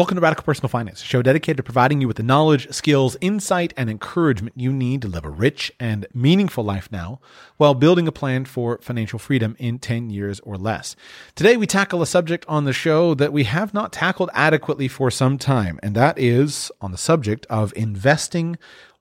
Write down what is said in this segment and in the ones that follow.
Welcome to Radical Personal Finance, a show dedicated to providing you with the knowledge, skills, insight, and encouragement you need to live a rich and meaningful life now while building a plan for financial freedom in 10 years or less. Today, we tackle a subject on the show that we have not tackled adequately for some time, and that is on the subject of investing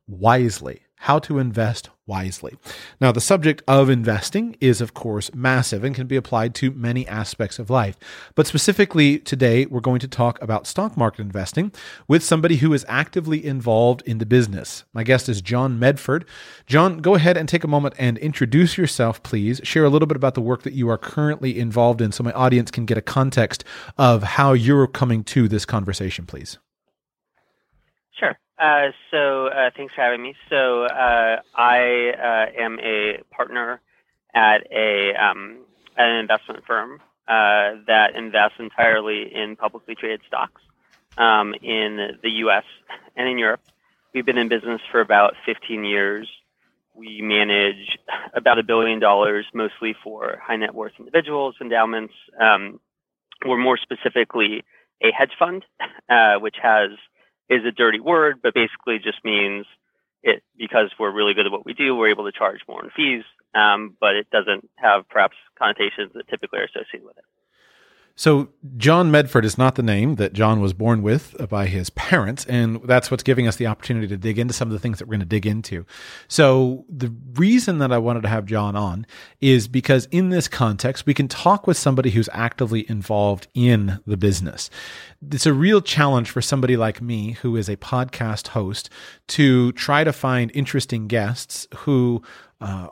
wisely how to invest wisely. Now, the subject of investing is, of course, massive and can be applied to many aspects of life. But specifically today, we're going to talk about stock market investing with somebody who is actively involved in the business. My guest is John Medford. John, go ahead and take a moment and introduce yourself, please. Share a little bit about the work that you are currently involved in so my audience can get a context of how you're coming to this conversation, please. Sure. Uh, so uh, thanks for having me. So uh, I uh, am a partner at a um, an investment firm uh, that invests entirely in publicly traded stocks um, in the U.S. and in Europe. We've been in business for about 15 years. We manage about a billion dollars, mostly for high net worth individuals, endowments. Um, we're more specifically a hedge fund, which has is a dirty word, but basically just means it because we're really good at what we do, we're able to charge more in fees, um, but it doesn't have perhaps connotations that typically are associated with it. So, John Medford is not the name that John was born with by his parents, and that's what's giving us the opportunity to dig into some of the things that we're going to dig into. So, the reason that I wanted to have John on is because in this context, we can talk with somebody who's actively involved in the business. It's a real challenge for somebody like me, who is a podcast host, to try to find interesting guests who uh,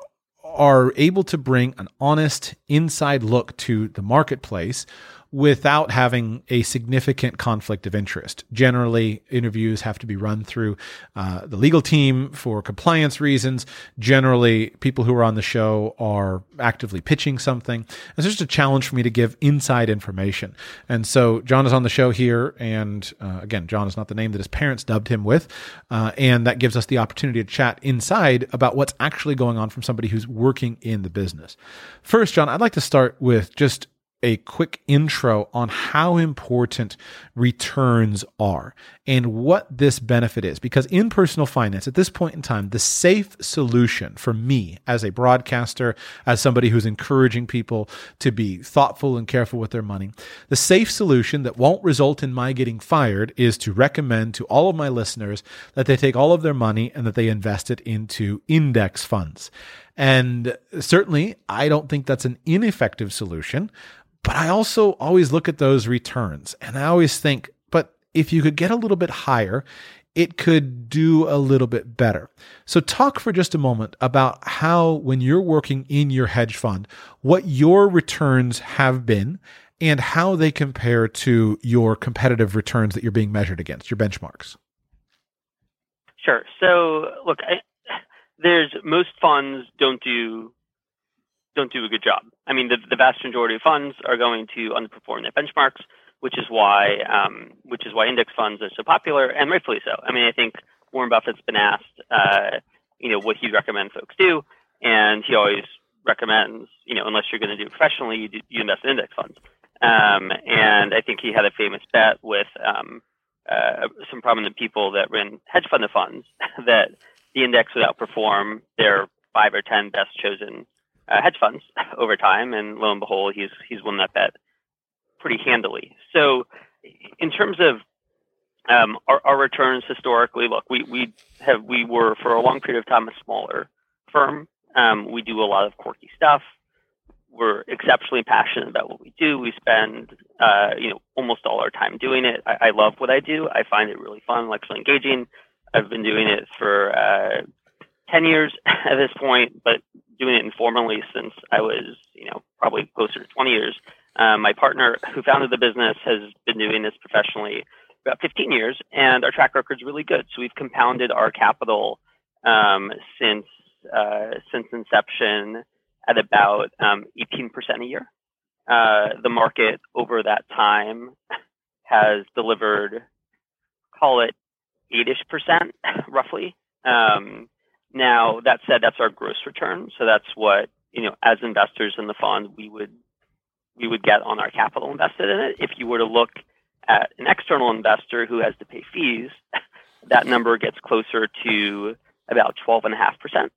are able to bring an honest inside look to the marketplace without having a significant conflict of interest. Generally, interviews have to be run through uh, the legal team for compliance reasons. Generally, people who are on the show are actively pitching something. It's just a challenge for me to give inside information. And so, John is on the show here. And uh, again, John is not the name that his parents dubbed him with. Uh, and that gives us the opportunity to chat inside about what's actually going on from somebody who's working in the business. First, John, I'd like to start with just a quick intro on how important returns are and what this benefit is. Because in personal finance, at this point in time, the safe solution for me as a broadcaster, as somebody who's encouraging people to be thoughtful and careful with their money, the safe solution that won't result in my getting fired is to recommend to all of my listeners that they take all of their money and that they invest it into index funds. And certainly, I don't think that's an ineffective solution. But I also always look at those returns and I always think, but if you could get a little bit higher, it could do a little bit better. So, talk for just a moment about how, when you're working in your hedge fund, what your returns have been and how they compare to your competitive returns that you're being measured against, your benchmarks. Sure. So, look, I, there's most funds don't do don't do a good job. I mean, the, the vast majority of funds are going to underperform their benchmarks, which is why um, which is why index funds are so popular, and rightfully so. I mean, I think Warren Buffett's been asked, uh, you know, what he'd recommend folks do, and he always recommends, you know, unless you're going to do it professionally, you, do, you invest in index funds. Um, and I think he had a famous bet with um, uh, some prominent people that ran hedge fund funds that the index would outperform their five or ten best chosen uh, hedge funds over time, and lo and behold, he's he's won that bet pretty handily. So, in terms of um, our, our, returns historically, look, we we have we were for a long period of time a smaller firm. Um, we do a lot of quirky stuff. We're exceptionally passionate about what we do. We spend, uh, you know, almost all our time doing it. I, I, love what I do. I find it really fun, actually engaging. I've been doing it for uh, ten years at this point, but doing it informally since I was, you know, probably closer to 20 years. Uh, my partner, who founded the business, has been doing this professionally about 15 years, and our track record is really good. So we've compounded our capital um, since uh, since inception at about um, 18% a year. Uh, the market over that time has delivered, call it 8ish percent, roughly. Um, now that said, that's our gross return, so that's what you know as investors in the fund we would we would get on our capital invested in it. If you were to look at an external investor who has to pay fees, that number gets closer to about 12.5%.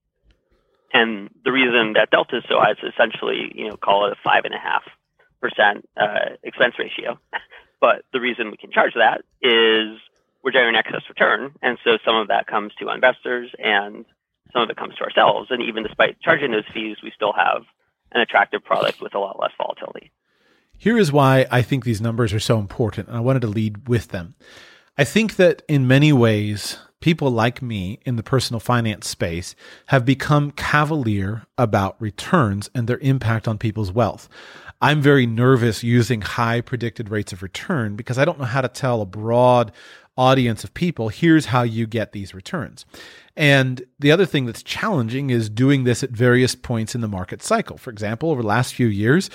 And the reason that delta is so high is essentially, you know, call it a 5.5% uh, expense ratio. But the reason we can charge that is we're generating excess return. And so some of that comes to investors and some of it comes to ourselves. And even despite charging those fees, we still have an attractive product with a lot less volatility. Here is why I think these numbers are so important, and I wanted to lead with them. I think that in many ways, people like me in the personal finance space have become cavalier about returns and their impact on people's wealth. I'm very nervous using high predicted rates of return because I don't know how to tell a broad audience of people here's how you get these returns. And the other thing that's challenging is doing this at various points in the market cycle. For example, over the last few years,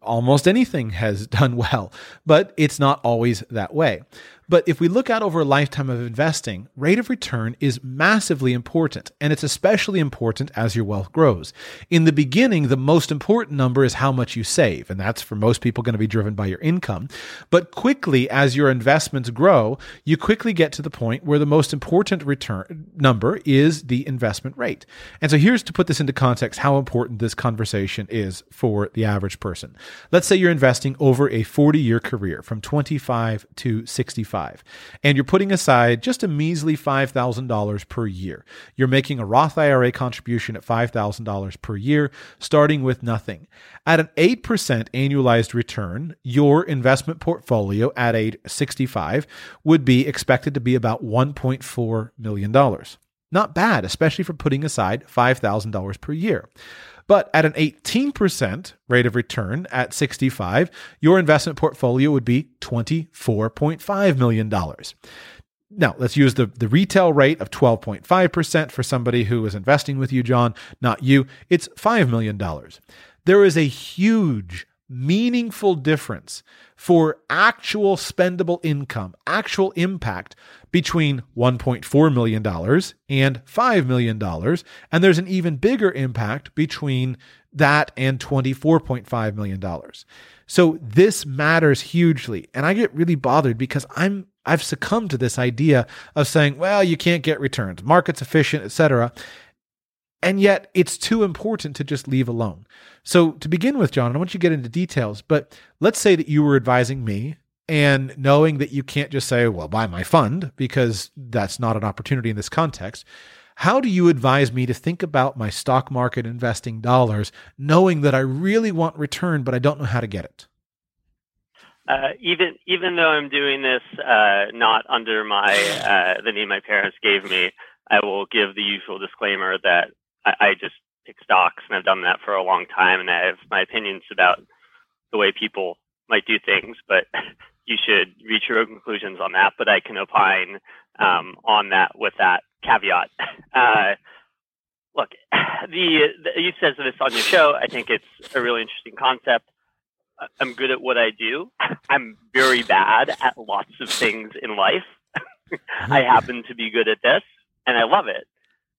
almost anything has done well, but it's not always that way. But if we look out over a lifetime of investing, rate of return is massively important, and it's especially important as your wealth grows. In the beginning, the most important number is how much you save, and that's for most people going to be driven by your income. But quickly, as your investments grow, you quickly get to the point where the most important return number is the investment rate. And so here's to put this into context how important this conversation is for the average person. Let's say you're investing over a 40 year career from 25 to 65 and you're putting aside just a measly $5,000 per year. You're making a Roth IRA contribution at $5,000 per year, starting with nothing. At an 8% annualized return, your investment portfolio at age 65 would be expected to be about $1.4 million. Not bad, especially for putting aside $5,000 per year. But at an 18% rate of return at 65, your investment portfolio would be $24.5 million. Now, let's use the, the retail rate of 12.5% for somebody who is investing with you, John, not you. It's $5 million. There is a huge meaningful difference for actual spendable income, actual impact between $1.4 million and $5 million. And there's an even bigger impact between that and $24.5 million. So this matters hugely. And I get really bothered because I'm I've succumbed to this idea of saying, well, you can't get returns, market's efficient, etc. And yet it's too important to just leave alone. So, to begin with, John, I want you to get into details, but let's say that you were advising me and knowing that you can't just say, well, buy my fund, because that's not an opportunity in this context. How do you advise me to think about my stock market investing dollars, knowing that I really want return, but I don't know how to get it? Uh, even even though I'm doing this uh, not under my uh, the name my parents gave me, I will give the usual disclaimer that I, I just pick stocks, and I've done that for a long time, and I have my opinions about the way people might do things, but you should reach your own conclusions on that. But I can opine um, on that with that caveat. Uh, look, the, the you said this on your show. I think it's a really interesting concept. I'm good at what I do. I'm very bad at lots of things in life. I happen to be good at this, and I love it.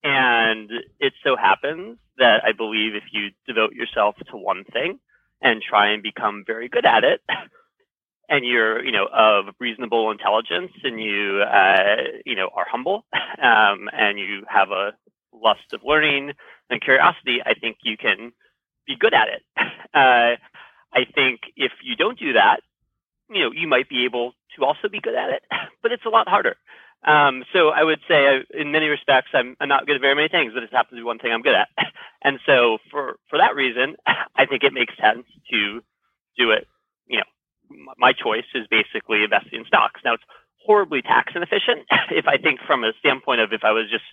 And it so happens that I believe if you devote yourself to one thing and try and become very good at it, and you're, you know, of reasonable intelligence and you, uh, you know, are humble, um, and you have a lust of learning and curiosity, I think you can be good at it. Uh, I think if you don't do that, you know, you might be able to also be good at it, but it's a lot harder. Um, so I would say, I, in many respects, I'm, I'm, not good at very many things, but it happens to be one thing I'm good at. and so, for for that reason, I think it makes sense to do it. You know, my choice is basically investing in stocks. Now, it's horribly tax inefficient. if I think from a standpoint of if I was just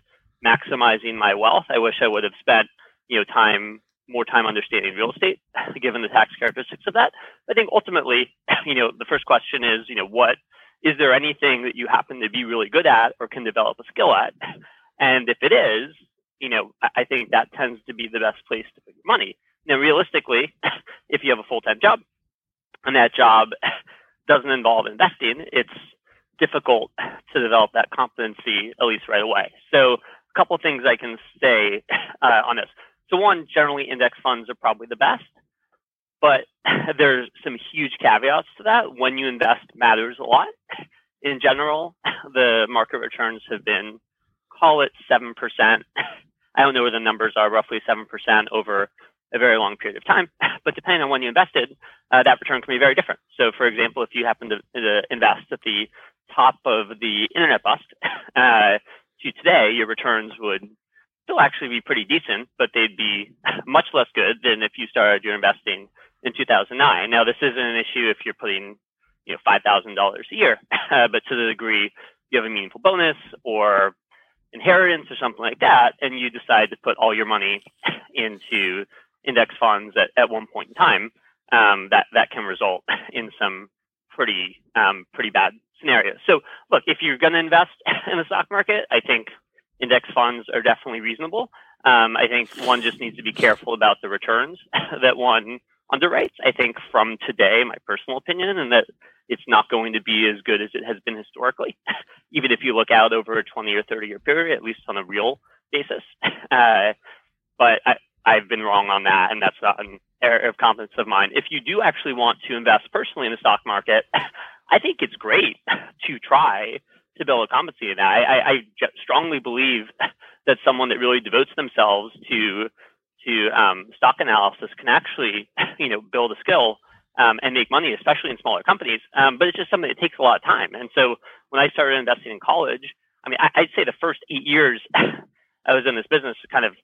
maximizing my wealth, I wish I would have spent you know time more time understanding real estate, given the tax characteristics of that. I think ultimately, you know, the first question is, you know, what is there anything that you happen to be really good at or can develop a skill at? And if it is, you know, I think that tends to be the best place to put your money. Now, realistically, if you have a full time job and that job doesn't involve investing, it's difficult to develop that competency at least right away. So, a couple of things I can say uh, on this. So, one, generally index funds are probably the best, but there's some huge caveats to that. When you invest matters a lot. In general, the market returns have been, call it 7%. I don't know where the numbers are, roughly 7% over a very long period of time. But depending on when you invested, uh, that return can be very different. So, for example, if you happen to, to invest at the top of the internet bust uh, to today, your returns would still actually be pretty decent, but they'd be much less good than if you started your investing in 2009. Now, this isn't an issue if you're putting you know $5,000 a year, uh, but to the degree you have a meaningful bonus or inheritance or something like that, and you decide to put all your money into index funds at, at one point in time, um, that that can result in some pretty um, pretty bad scenarios. So, look, if you're going to invest in the stock market, I think index funds are definitely reasonable. Um, I think one just needs to be careful about the returns that one underwrites. I think from today, my personal opinion, and that it's not going to be as good as it has been historically, even if you look out over a 20 or 30 year period, at least on a real basis. Uh, but I, I've been wrong on that, and that's not an area of confidence of mine. If you do actually want to invest personally in the stock market, I think it's great to try to build a competency in that. I, I, I strongly believe that someone that really devotes themselves to to um, stock analysis can actually, you know, build a skill um, and make money, especially in smaller companies. Um, but it's just something that takes a lot of time. And so when I started investing in college, I mean, I, would say the first eight years I was in this business, kind of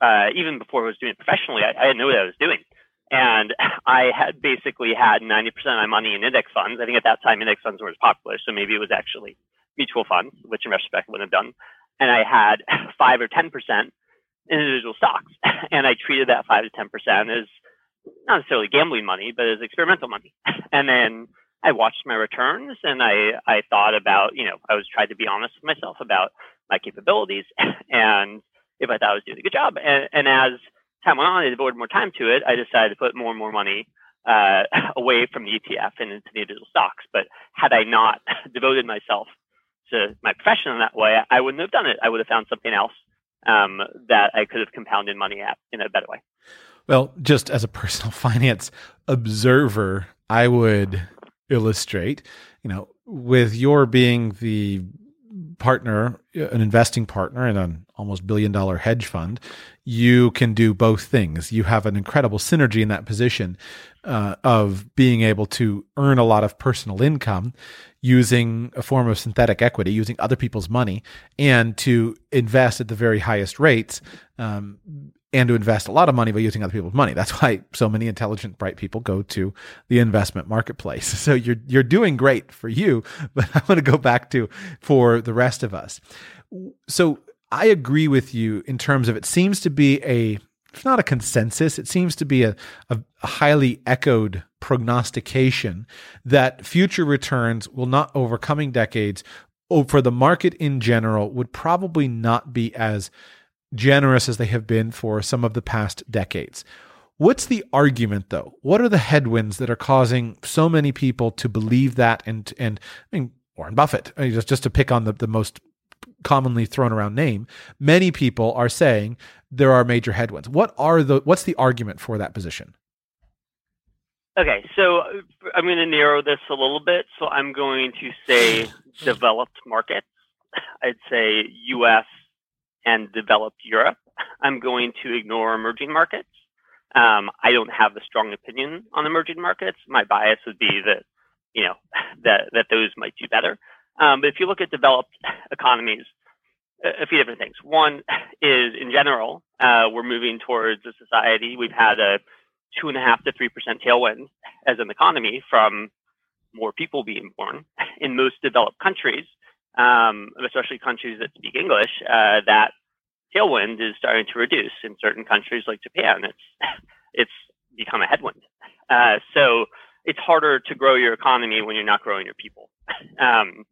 uh, even before I was doing it professionally, I, I didn't know what I was doing. And I had basically had 90% of my money in index funds. I think at that time, index funds were as popular. So maybe it was actually mutual funds, which in retrospect I wouldn't have done. And I had five or 10% in individual stocks. And I treated that five to 10% as not necessarily gambling money, but as experimental money. And then I watched my returns and I, I thought about, you know, I was trying to be honest with myself about my capabilities and if I thought I was doing a good job. And, and as time went on, I devoted more time to it. I decided to put more and more money uh, away from the ETF and into the individual stocks. But had I not devoted myself to my profession in that way, I wouldn't have done it. I would have found something else um, that I could have compounded money at in a better way. Well, just as a personal finance observer, I would illustrate, you know, with your being the partner, an investing partner in an almost billion dollar hedge fund, you can do both things. You have an incredible synergy in that position uh, of being able to earn a lot of personal income using a form of synthetic equity, using other people's money, and to invest at the very highest rates. Um, and to invest a lot of money by using other people's money. That's why so many intelligent, bright people go to the investment marketplace. So you're you're doing great for you, but I want to go back to for the rest of us. So I agree with you in terms of it seems to be a if not a consensus, it seems to be a, a, highly echoed prognostication that future returns will not over coming decades oh, for the market in general would probably not be as generous as they have been for some of the past decades. What's the argument though? What are the headwinds that are causing so many people to believe that and and I mean Warren Buffett, just just to pick on the, the most commonly thrown around name, many people are saying there are major headwinds. What are the what's the argument for that position? Okay, so uh, I'm going to narrow this a little bit. So I'm going to say developed markets. I'd say U.S. and developed Europe. I'm going to ignore emerging markets. Um, I don't have a strong opinion on emerging markets. My bias would be that you know that that those might do better. Um, but if you look at developed economies, a few different things. One is, in general, uh, we're moving towards a society. We've had a two and a half to three percent tailwind as an economy from more people being born in most developed countries, um, especially countries that speak English. Uh, that tailwind is starting to reduce in certain countries like Japan. It's it's become a headwind. Uh, so it's harder to grow your economy when you're not growing your people. Um,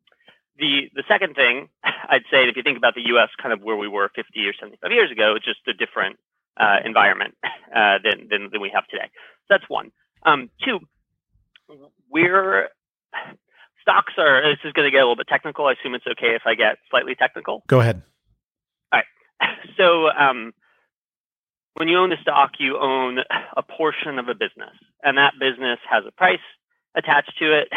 the the second thing I'd say, if you think about the U.S. kind of where we were 50 or 75 years ago, it's just a different uh, environment uh, than, than than we have today. So that's one. Um, two, we're stocks are. This is going to get a little bit technical. I assume it's okay if I get slightly technical. Go ahead. All right. So um, when you own the stock, you own a portion of a business, and that business has a price attached to it.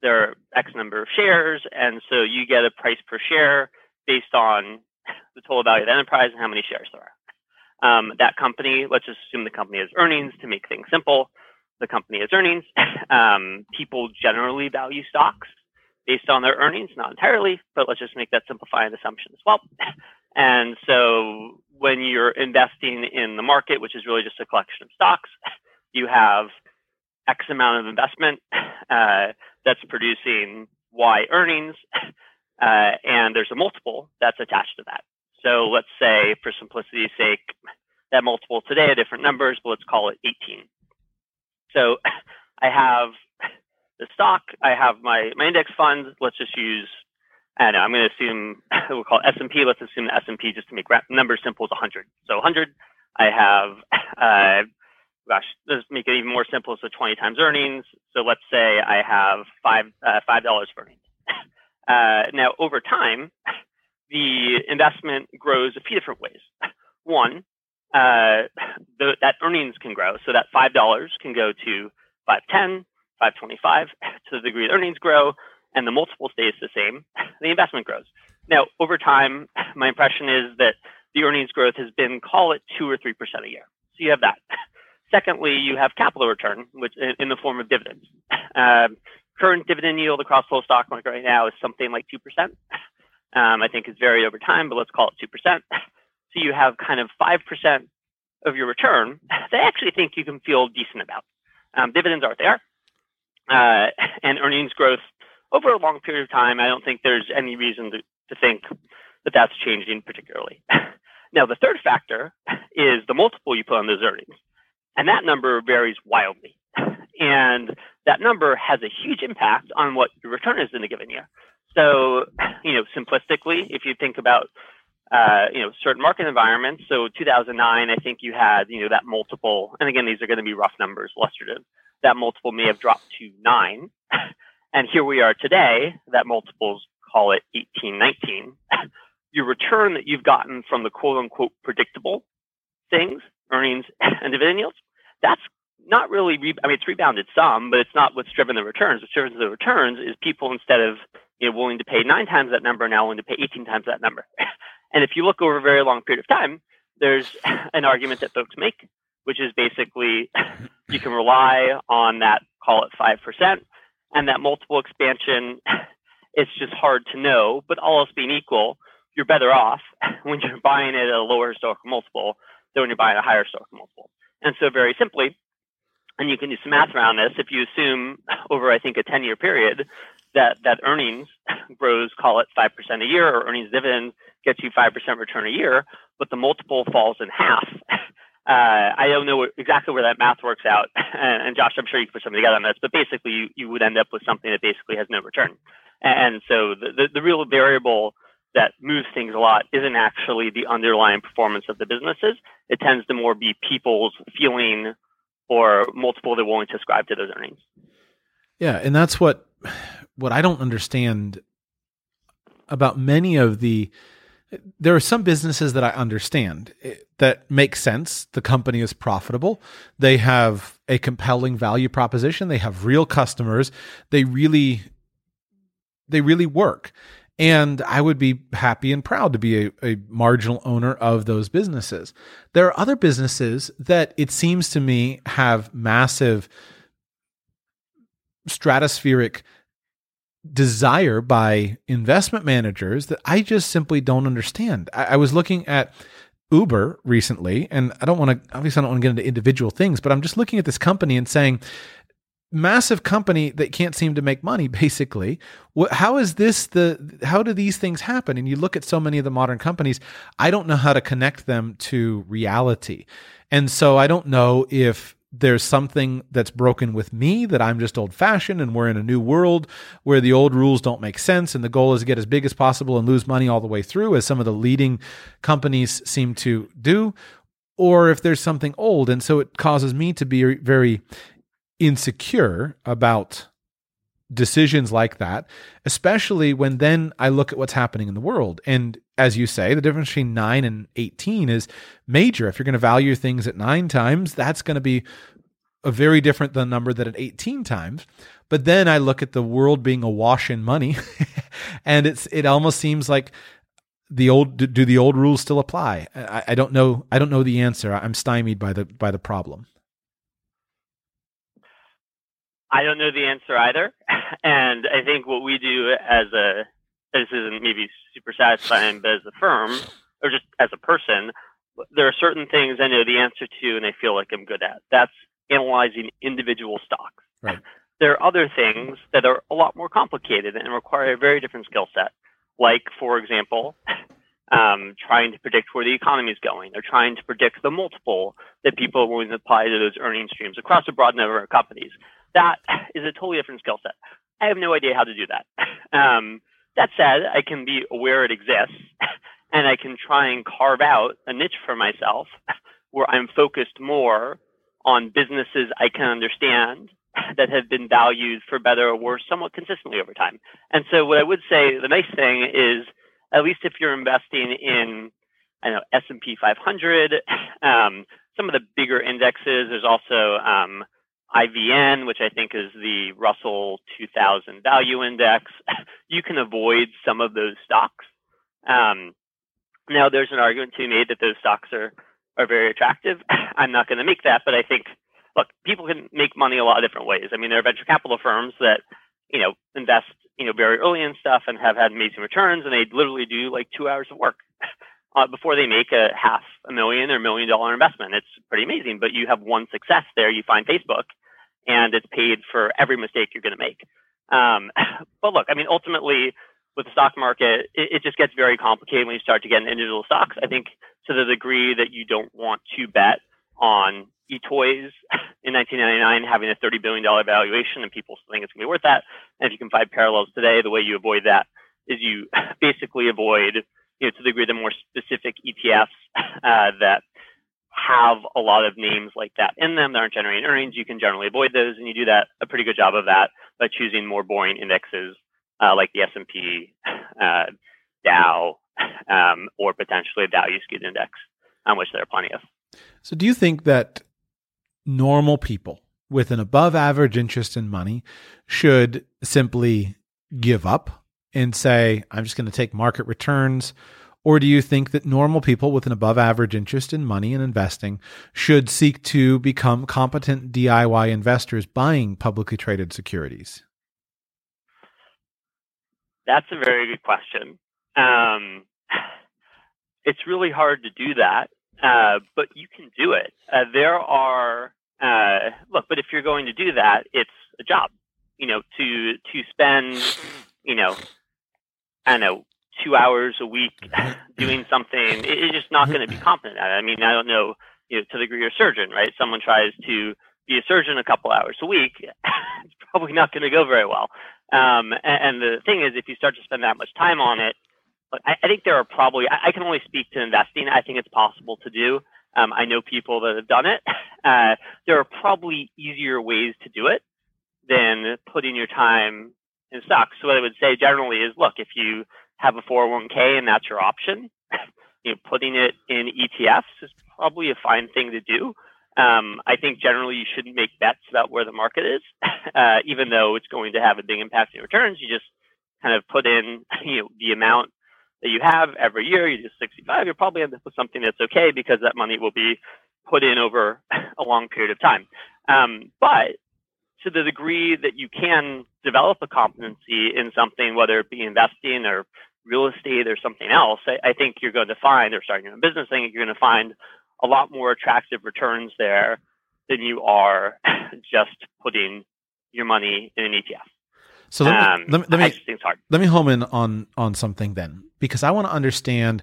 There are X number of shares, and so you get a price per share based on the total value of the enterprise and how many shares there are. Um, that company, let's just assume the company has earnings to make things simple. The company has earnings. Um, people generally value stocks based on their earnings, not entirely, but let's just make that simplifying assumption as well. And so when you're investing in the market, which is really just a collection of stocks, you have X amount of investment uh, that's producing Y earnings, uh, and there's a multiple that's attached to that. So let's say, for simplicity's sake, that multiple today are different numbers, but let's call it 18. So I have the stock, I have my, my index fund. Let's just use I don't know, I'm going to assume we'll call S&P. Let's assume the S&P just to make numbers simple is 100. So 100, I have, uh, gosh, let's make it even more simple. So 20 times earnings. So let's say I have five uh, five dollars for earnings. Uh, now over time, the investment grows a few different ways. One, uh, the, that earnings can grow. So that five dollars can go to 510, 525 to the degree the earnings grow and the multiple stays the same, the investment grows. Now, over time, my impression is that the earnings growth has been, call it two or three percent a year. So you have that. Secondly, you have capital return, which in the form of dividends. Um, current dividend yield across the whole stock market right now is something like two percent. Um, I think it's varied over time, but let's call it two percent. So you have kind of five percent of your return that actually think you can feel decent about. Um, dividends are what they are, uh, and earnings growth over a long period of time, I don't think there's any reason to, to think that that's changing particularly. now, the third factor is the multiple you put on those earnings. And that number varies wildly. And that number has a huge impact on what your return is in a given year. So, you know, simplistically, if you think about, uh, you know, certain market environments, so 2009, I think you had, you know, that multiple, and again, these are going to be rough numbers, illustrative, that multiple may have dropped to nine. And here we are today, that multiples call it 18, 19. Your return that you've gotten from the quote unquote predictable things, earnings and dividend yields, that's not really, re- I mean, it's rebounded some, but it's not what's driven the returns. What's driven the returns is people instead of you know, willing to pay nine times that number, now willing to pay 18 times that number. And if you look over a very long period of time, there's an argument that folks make, which is basically you can rely on that, call it 5%, and that multiple expansion, it's just hard to know. But all else being equal, you're better off when you're buying it at a lower historical multiple than when you're buying a higher historical multiple. And so, very simply, and you can do some math around this, if you assume over, I think, a 10 year period that, that earnings grows, call it 5% a year, or earnings dividend gets you 5% return a year, but the multiple falls in half, uh, I don't know exactly where that math works out, and, Josh, I'm sure you can put something together on this, but basically you, you would end up with something that basically has no return. And so the, the, the real variable that moves things a lot isn't actually the underlying performance of the businesses. It tends to more be people's feeling or multiple they're willing to ascribe to those earnings. Yeah, and that's what what I don't understand about many of the there are some businesses that I understand eh, that make sense. The company is profitable. They have a compelling value proposition. They have real customers. They really, they really work. And I would be happy and proud to be a, a marginal owner of those businesses. There are other businesses that it seems to me have massive stratospheric desire by investment managers that I just simply don't understand. I, I was looking at Uber recently, and I don't want to, obviously, I don't want to get into individual things, but I'm just looking at this company and saying, massive company that can't seem to make money basically. How is this the how do these things happen? And you look at so many of the modern companies i don't know how to connect them to reality. And so i don't know if there's something that's broken with me that i'm just old fashioned and we're in a new world where the old rules don't make sense and the goal is to get as big as possible and lose money all the way through as some of the leading companies seem to do or if there's something old. And so it causes me to be very insecure about decisions like that, especially when then I look at what's happening in the world. And as you say, the difference between 9 and 18 is major. If you're going to value things at 9 times, that's going to be a very different than number than at 18 times. But then I look at the world being awash in money and it's it almost seems like the old do the old rules still apply? I, I don't know I don't know the answer. I'm stymied by the by the problem. I don't know the answer either. And I think what we do as a, this isn't maybe super satisfying, but as a firm or just as a person, there are certain things I know the answer to and I feel like I'm good at. That's analyzing individual stocks. Right. There are other things that are a lot more complicated and require a very different skill set. Like, for example, um, trying to predict where the economy is going. They're trying to predict the multiple that people are willing to apply to those earning streams across a broad number of companies that is a totally different skill set. I have no idea how to do that. Um, that said, I can be aware it exists and I can try and carve out a niche for myself where I'm focused more on businesses I can understand that have been valued for better or worse somewhat consistently over time. And so what I would say, the nice thing is, at least if you're investing in, I know, S&P 500, um, some of the bigger indexes, there's also um, IVN, which I think is the Russell 2000 Value Index, you can avoid some of those stocks. Um, now, there's an argument to be made that those stocks are, are very attractive. I'm not going to make that, but I think, look, people can make money a lot of different ways. I mean, there are venture capital firms that, you know, invest, you know, very early in stuff and have had amazing returns, and they literally do like two hours of work uh, before they make a half a million or million dollar investment. It's pretty amazing, but you have one success there. You find Facebook, and it's paid for every mistake you're going to make. Um, but look, I mean, ultimately, with the stock market, it, it, just gets very complicated when you start to get into individual stocks. I think to the degree that you don't want to bet on eToys in 1999 having a $30 billion valuation and people think it's going to be worth that. And if you can find parallels today, the way you avoid that is you basically avoid, you know, to the degree the more specific ETFs uh, that have a lot of names like that in them that aren't generating earnings, you can generally avoid those, and you do that a pretty good job of that by choosing more boring indexes uh, like the S&P, uh, Dow, um, or potentially a value skewed index, on which there are plenty of. So, do you think that normal people with an above average interest in money should simply give up and say, "I'm just going to take market returns"? Or do you think that normal people with an above average interest in money and investing should seek to become competent DIY investors buying publicly traded securities? That's a very good question. Um, it's really hard to do that, uh, but you can do it. Uh, there are, uh, look, but if you're going to do that, it's a job. You know, to to spend, you know, I don't know, two hours a week doing something, it's just not going to be competent at it. I mean, I don't know, you know, to the degree you're a surgeon, right? Someone tries to be a surgeon a couple hours a week, it's probably not going to go very well. Um, and, and, the thing is, if you start to spend that much time on it, I, I think there are probably, I, I, can only speak to investing. I think it's possible to do. Um, I know people that have done it. Uh, there are probably easier ways to do it than putting your time in stocks. So what I would say generally is, look, if you have a 401k and that's your option, you know, putting it in ETFs is probably a fine thing to do. Um, I think generally you shouldn't make bets about where the market is, uh, even though it's going to have a big impact on your returns. You just kind of put in, you know, the amount that you have every year. You do 65. You'll probably end up with something that's okay because that money will be put in over a long period of time. Um, but to the degree that you can develop a competency in something, whether it be investing or real estate or something else, I, I think you're going to find, or starting a business, I think you're going to find a lot more attractive returns there than you are just putting your money in an ETF. So let me, Um, let me, let me let me home in on on something then because I want to understand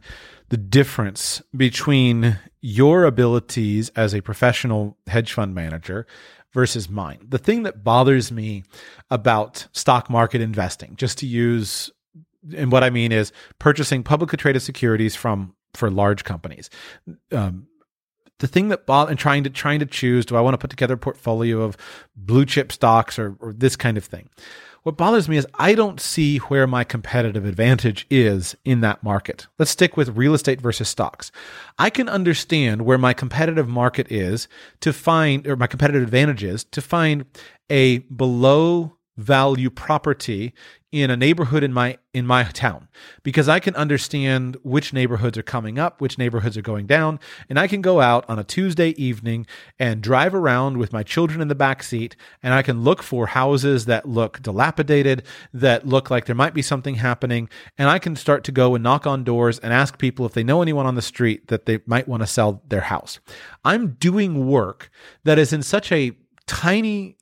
the difference between your abilities as a professional hedge fund manager versus mine. The thing that bothers me about stock market investing, just to use and what I mean is purchasing publicly traded securities from for large companies. Um, the thing that bo- and trying to trying to choose do I want to put together a portfolio of blue chip stocks or, or this kind of thing. What bothers me is I don't see where my competitive advantage is in that market. Let's stick with real estate versus stocks. I can understand where my competitive market is to find, or my competitive advantage is to find a below value property in a neighborhood in my in my town because I can understand which neighborhoods are coming up, which neighborhoods are going down, and I can go out on a Tuesday evening and drive around with my children in the back seat and I can look for houses that look dilapidated, that look like there might be something happening, and I can start to go and knock on doors and ask people if they know anyone on the street that they might want to sell their house. I'm doing work that is in such a tiny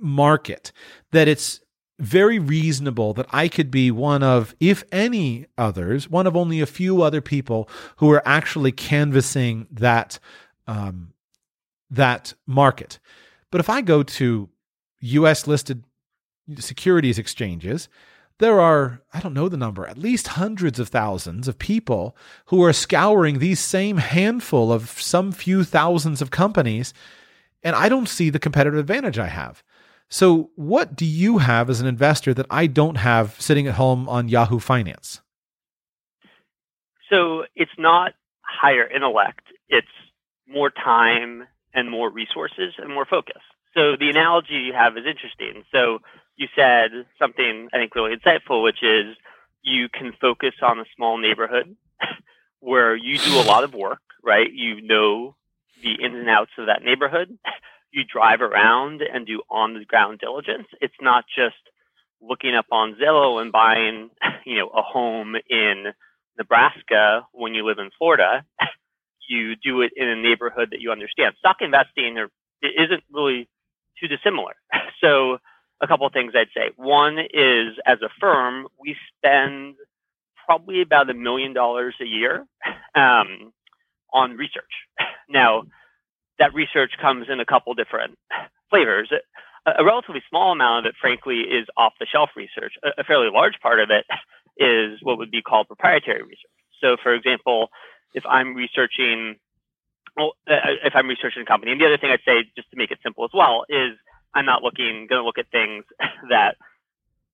market that it's very reasonable that I could be one of, if any others, one of only a few other people who are actually canvassing that um, that market. But if I go to U.S. listed securities exchanges, there are I don't know the number, at least hundreds of thousands of people who are scouring these same handful of some few thousands of companies, and I don't see the competitive advantage I have. So, what do you have as an investor that I don't have sitting at home on Yahoo Finance? So it's not higher intellect, it's more time and more resources and more focus. So the analogy you have is interesting. So you said something I think really insightful, which is you can focus on a small neighborhood where you do a lot of work, right? You know the ins and outs of that neighborhood. You drive around and do on the ground diligence. It's not just looking up on Zillow and buying, you know, a home in Nebraska when you live in Florida. You do it in a neighborhood that you understand. Stock investing or it isn't really too dissimilar. So a couple of things I'd say. One is as a firm, we spend probably about a million dollars a year um, on research. Now, that research comes in a couple different flavors. A, relatively small amount of it, frankly, is off the shelf research. A, a fairly large part of it is what would be called proprietary research. So, for example, if I'm researching, well, uh, if I'm researching a company, and the other thing I'd say, just to make it simple as well, is I'm not looking going to look at things that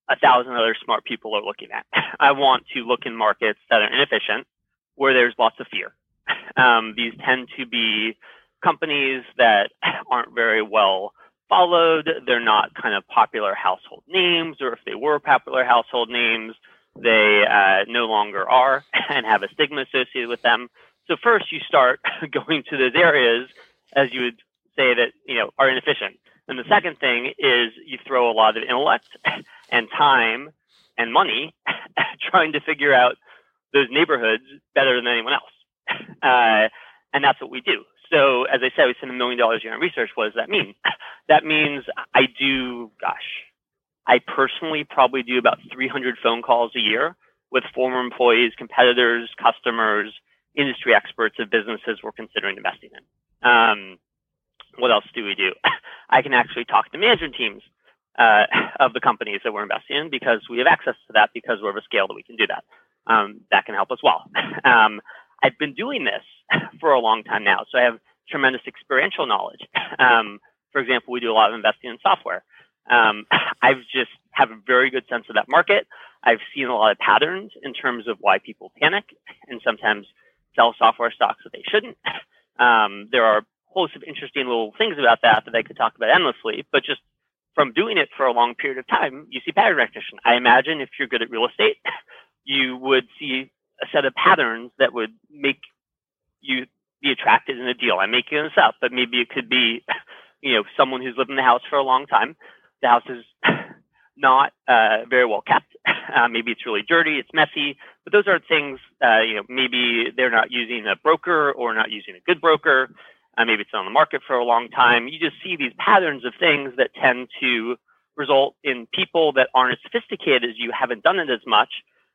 a thousand other smart people are looking at. I want to look in markets that are inefficient, where there's lots of fear. Um, these tend to be companies that aren't very well followed. They're not kind of popular household names, or if they were popular household names, they uh, no longer are and have a stigma associated with them. So first, you start going to those areas as you would say that you know are inefficient. And the second thing is you throw a lot of intellect and time and money trying to figure out those neighborhoods better than anyone else. Uh, and that's what we do. So as I said, we spend a million dollars a year on research. What does that mean? That means I do, gosh, I personally probably do about 300 phone calls a year with former employees, competitors, customers, industry experts of businesses we're considering investing in. Um, what else do we do? I can actually talk to management teams uh, of the companies that we're investing in because we have access to that because we're of a scale that we can do that. Um, that can help as well. Um, I've been doing this for a long time now, so I have tremendous experiential knowledge. Um, for example, we do a lot of investing in software. Um, I've just have a very good sense of that market. I've seen a lot of patterns in terms of why people panic and sometimes sell software stocks that they shouldn't. Um, there are a host of interesting little things about that that I could talk about endlessly, but just from doing it for a long period of time, you see pattern recognition. I imagine if you're good at real estate, you would see a set of patterns that would make you be attracted in a deal. I'm making this up, but maybe it could be, you know, someone who's lived in the house for a long time. The house is not uh, very well kept. Uh, maybe it's really dirty, it's messy, but those are things, uh, you know, maybe they're not using a broker or not using a good broker. uh, maybe it's on the market for a long time. You just see these patterns of things that tend to result in people that aren't as sophisticated as you, haven't done it as much,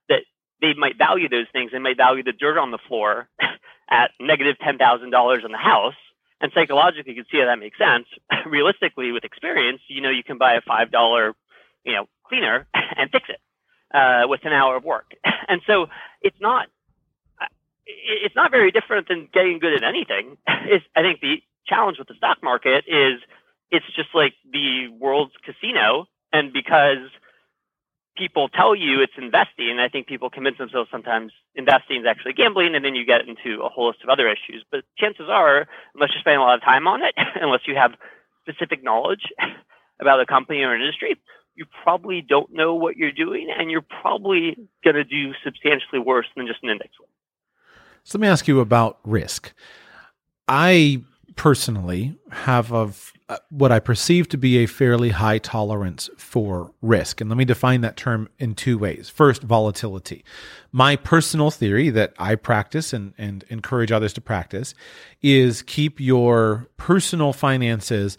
that they might value those things. They might value the dirt on the floor at negative $10,000 on the house. And psychologically, you can see how that makes sense. Realistically, with experience, you know, you can buy a $5, you know, cleaner and fix it uh, with an hour of work. And so it's not it's not very different than getting good at anything. It's, I think the challenge with the stock market is it's just like the world's casino, and because people tell you it's investing, I think people convince themselves sometimes investing is actually gambling, and then you get into a whole list of other issues. But chances are, unless you spend a lot of time on it, unless you have specific knowledge about a company or an industry, you probably don't know what you're doing, and you're probably going to do substantially worse than just an index one. So let me ask you about risk. I personally have uh, Uh, what I perceive to be a fairly high tolerance for risk. And let me define that term in two ways. First, volatility. My personal theory that I practice and, and encourage others to practice is keep your personal finances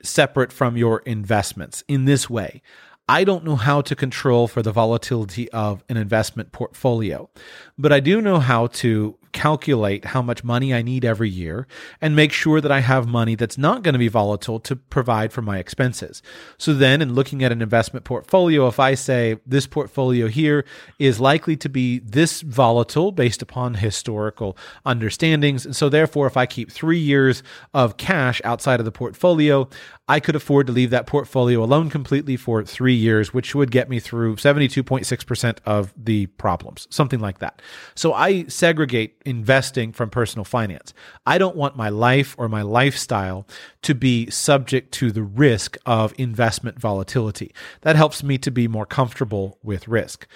separate from your investments in this way. I don't know how to control for the volatility of an investment portfolio, but I do know how to calculate how much money I need every year and make sure that I have money that's not going to be volatile to provide for my expenses. So then in looking at an investment portfolio, if I say this portfolio here is likely to be this volatile based upon historical understandings. And so therefore, if I keep three years of cash outside of the portfolio, I could afford to leave that portfolio alone completely for three years, which would get me through 72.6% of the problems, something like that. So I segregate investing from personal finance. I don't want my life or my lifestyle to be subject to the risk of investment volatility. That helps me to be more comfortable with risk.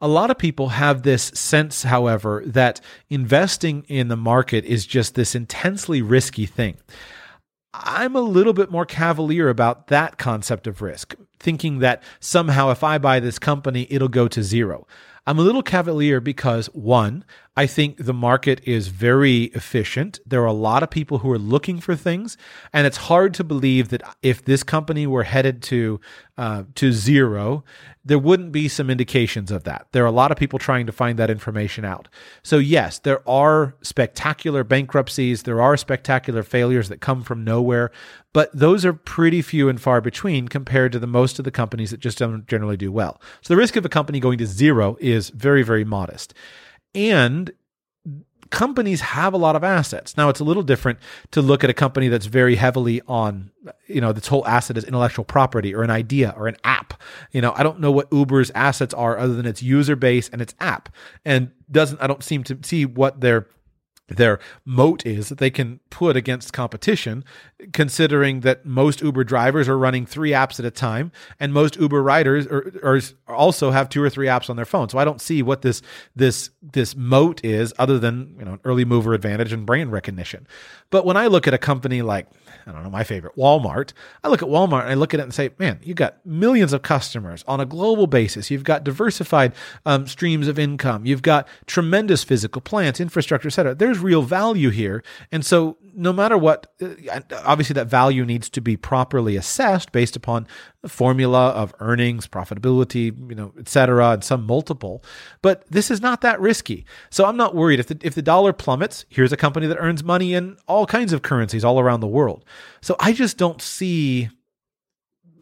A lot of people have this sense, however, that investing in the market is just this intensely risky thing. I'm a little bit more cavalier about that concept of risk, thinking that somehow if I buy this company, it'll go to zero. I'm a little cavalier because one, I think the market is very efficient. There are a lot of people who are looking for things, and it's hard to believe that if this company were headed to uh, to zero, there wouldn't be some indications of that. There are a lot of people trying to find that information out. So yes, there are spectacular bankruptcies, there are spectacular failures that come from nowhere, but those are pretty few and far between compared to the most of the companies that just don't generally do well. So the risk of a company going to zero is very very modest. And companies have a lot of assets. Now it's a little different to look at a company that's very heavily on, you know, this whole asset is intellectual property or an idea or an app. You know, I don't know what Uber's assets are other than its user base and its app. And doesn't I don't seem to see what their their moat is that they can put against competition, considering that most Uber drivers are running three apps at a time, and most Uber riders are, are, also have two or three apps on their phone. So I don't see what this this this moat is, other than you know an early mover advantage and brand recognition. But when I look at a company like I don't know, my favorite, Walmart. I look at Walmart and I look at it and say, man, you've got millions of customers on a global basis. You've got diversified um, streams of income. You've got tremendous physical plants, infrastructure, et cetera. There's real value here. And so no matter what, uh, obviously that value needs to be properly assessed based upon the formula of earnings, profitability, you know, et cetera, and some multiple. But this is not that risky. So I'm not worried. If the, if the dollar plummets, here's a company that earns money in all kinds of currencies all around the world. So I just don't see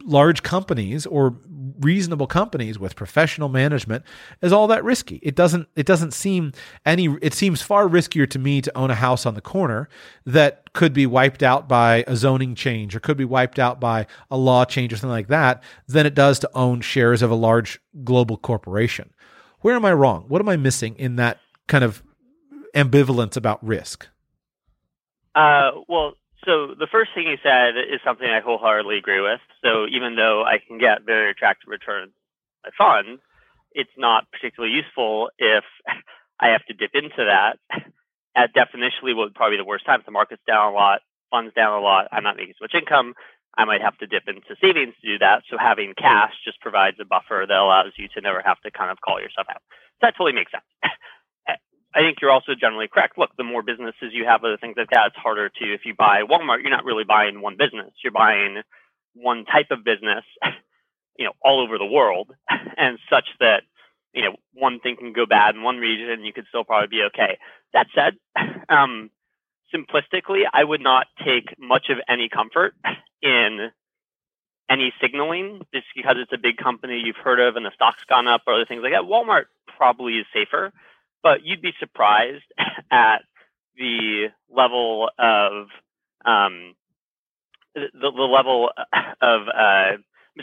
large companies or reasonable companies with professional management is all that risky. It doesn't it doesn't seem any it seems far riskier to me to own a house on the corner that could be wiped out by a zoning change or could be wiped out by a law change or something like that than it does to own shares of a large global corporation. Where am I wrong? What am I missing in that kind of ambivalence about risk? Uh, well, so the first thing you said is something I wholeheartedly agree with. So even though I can get very attractive returns by funds, it's not particularly useful if I have to dip into that. At definitionally, would probably be the worst time. If the market's down a lot, funds down a lot, I'm not making so much income. I might have to dip into savings to do that. So having cash just provides a buffer that allows you to never have to kind of call yourself out. So that totally makes sense. I think you're also generally correct. Look, the more businesses you have, other things like that, it's harder to. If you buy Walmart, you're not really buying one business. You're buying one type of business, you know, all over the world, and such that you know one thing can go bad in one region, and you could still probably be okay. That said, um, simplistically, I would not take much of any comfort in any signaling just because it's a big company you've heard of and the stock's gone up or other things like that. Walmart probably is safer, but you'd be surprised at the level of um, the, the level of uh,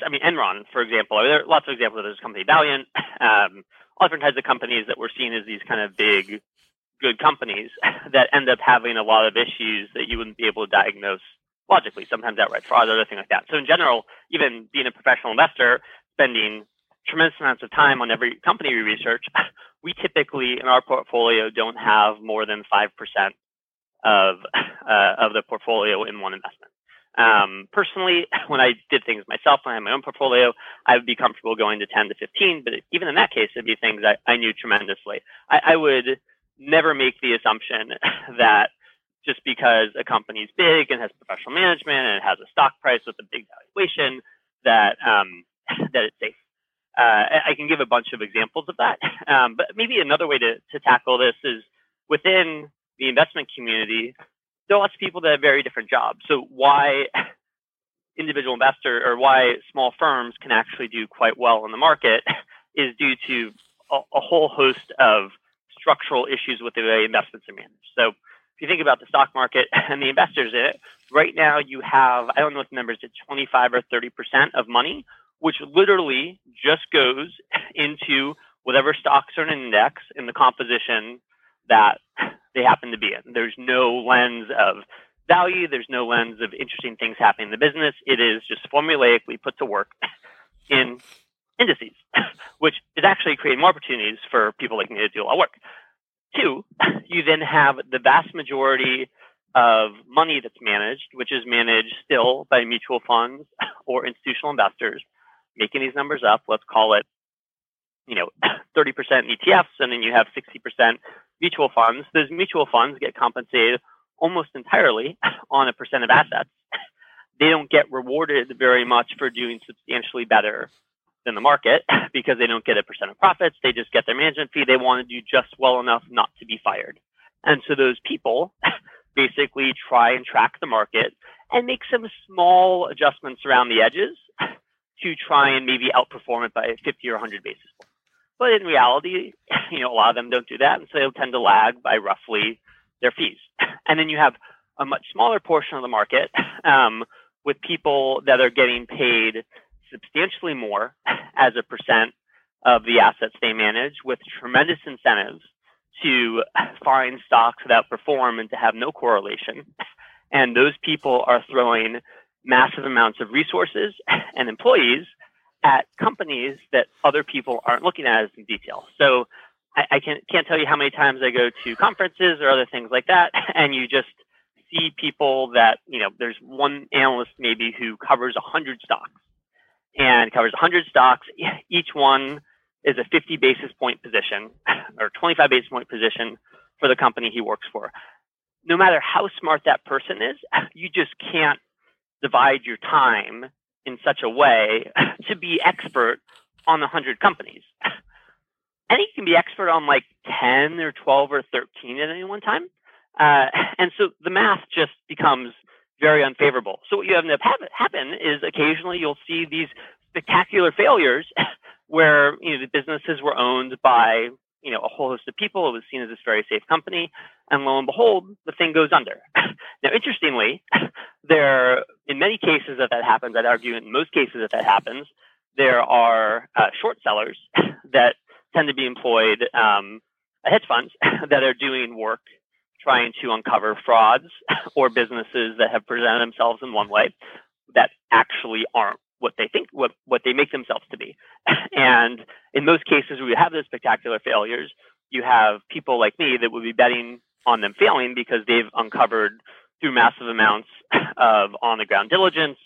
I mean Enron, for example. There are lots of examples of this company, Valeant, um, all different types of companies that we're seen as these kind of big, good companies that end up having a lot of issues that you wouldn't be able to diagnose logically, sometimes outright fraud, or other things like that. So in general, even being a professional investor, spending tremendous amounts of time on every company we research, we typically in our portfolio don't have more than five percent of uh, of the portfolio in one investment. Um, personally, when I did things myself, when I had my own portfolio, I would be comfortable going to 10 to 15. But even in that case, it'd be things I, I knew tremendously. I, I would never make the assumption that just because a company is big and has professional management and it has a stock price with a big valuation that um, that it's safe. Uh, I can give a bunch of examples of that, um, but maybe another way to, to tackle this is within the investment community. There are lots of people that have very different jobs. So why individual investor or why small firms can actually do quite well in the market is due to a, a whole host of structural issues with the way investments are managed. So if you think about the stock market and the investors in it, right now you have, I don't know what the numbers, it's 25 or 30% of money, which literally just goes into whatever stocks are in an index in the composition that they happen to be in. There's no lens of value. There's no lens of interesting things happening in the business. It is just formulaically put to work in indices, which is actually creating more opportunities for people like me to do a lot of work. Two, you then have the vast majority of money that's managed, which is managed still by mutual funds or institutional investors, making these numbers up. Let's call it, you know, 30% ETFs, and then you have 60% mutual funds. Those mutual funds get compensated almost entirely on a percent of assets. They don't get rewarded very much for doing substantially better than the market because they don't get a percent of profits. They just get their management fee. They want to do just well enough not to be fired. And so those people basically try and track the market and make some small adjustments around the edges to try and maybe outperform it by 50 or 100 basis points. But in reality, you know, a lot of them don't do that. And so they'll tend to lag by roughly their fees. And then you have a much smaller portion of the market um, with people that are getting paid substantially more as a percent of the assets they manage with tremendous incentives to find stocks that perform and to have no correlation. And those people are throwing massive amounts of resources and employees at companies that other people aren't looking at as in detail. So I, I can't, can't tell you how many times I go to conferences or other things like that, and you just see people that, you know, there's one analyst maybe who covers 100 stocks and covers 100 stocks. Each one is a 50 basis point position or 25 basis point position for the company he works for. No matter how smart that person is, you just can't divide your time in such a way to be expert on 100 companies. And you can be expert on like 10 or 12 or 13 at any one time. Uh, and so the math just becomes very unfavorable. So what you have to happen is occasionally you'll see these spectacular failures where you know the businesses were owned by you know a whole host of people. It was seen as this very safe company, and lo and behold, the thing goes under. now, interestingly, there in many cases that that happens. I'd argue in most cases that that happens, there are uh, short sellers that tend to be employed um, hedge funds that are doing work trying to uncover frauds or businesses that have presented themselves in one way that actually aren't what they think what what they make themselves to be. And in most cases where you have those spectacular failures. You have people like me that would be betting on them failing because they've uncovered through massive amounts of on the ground diligence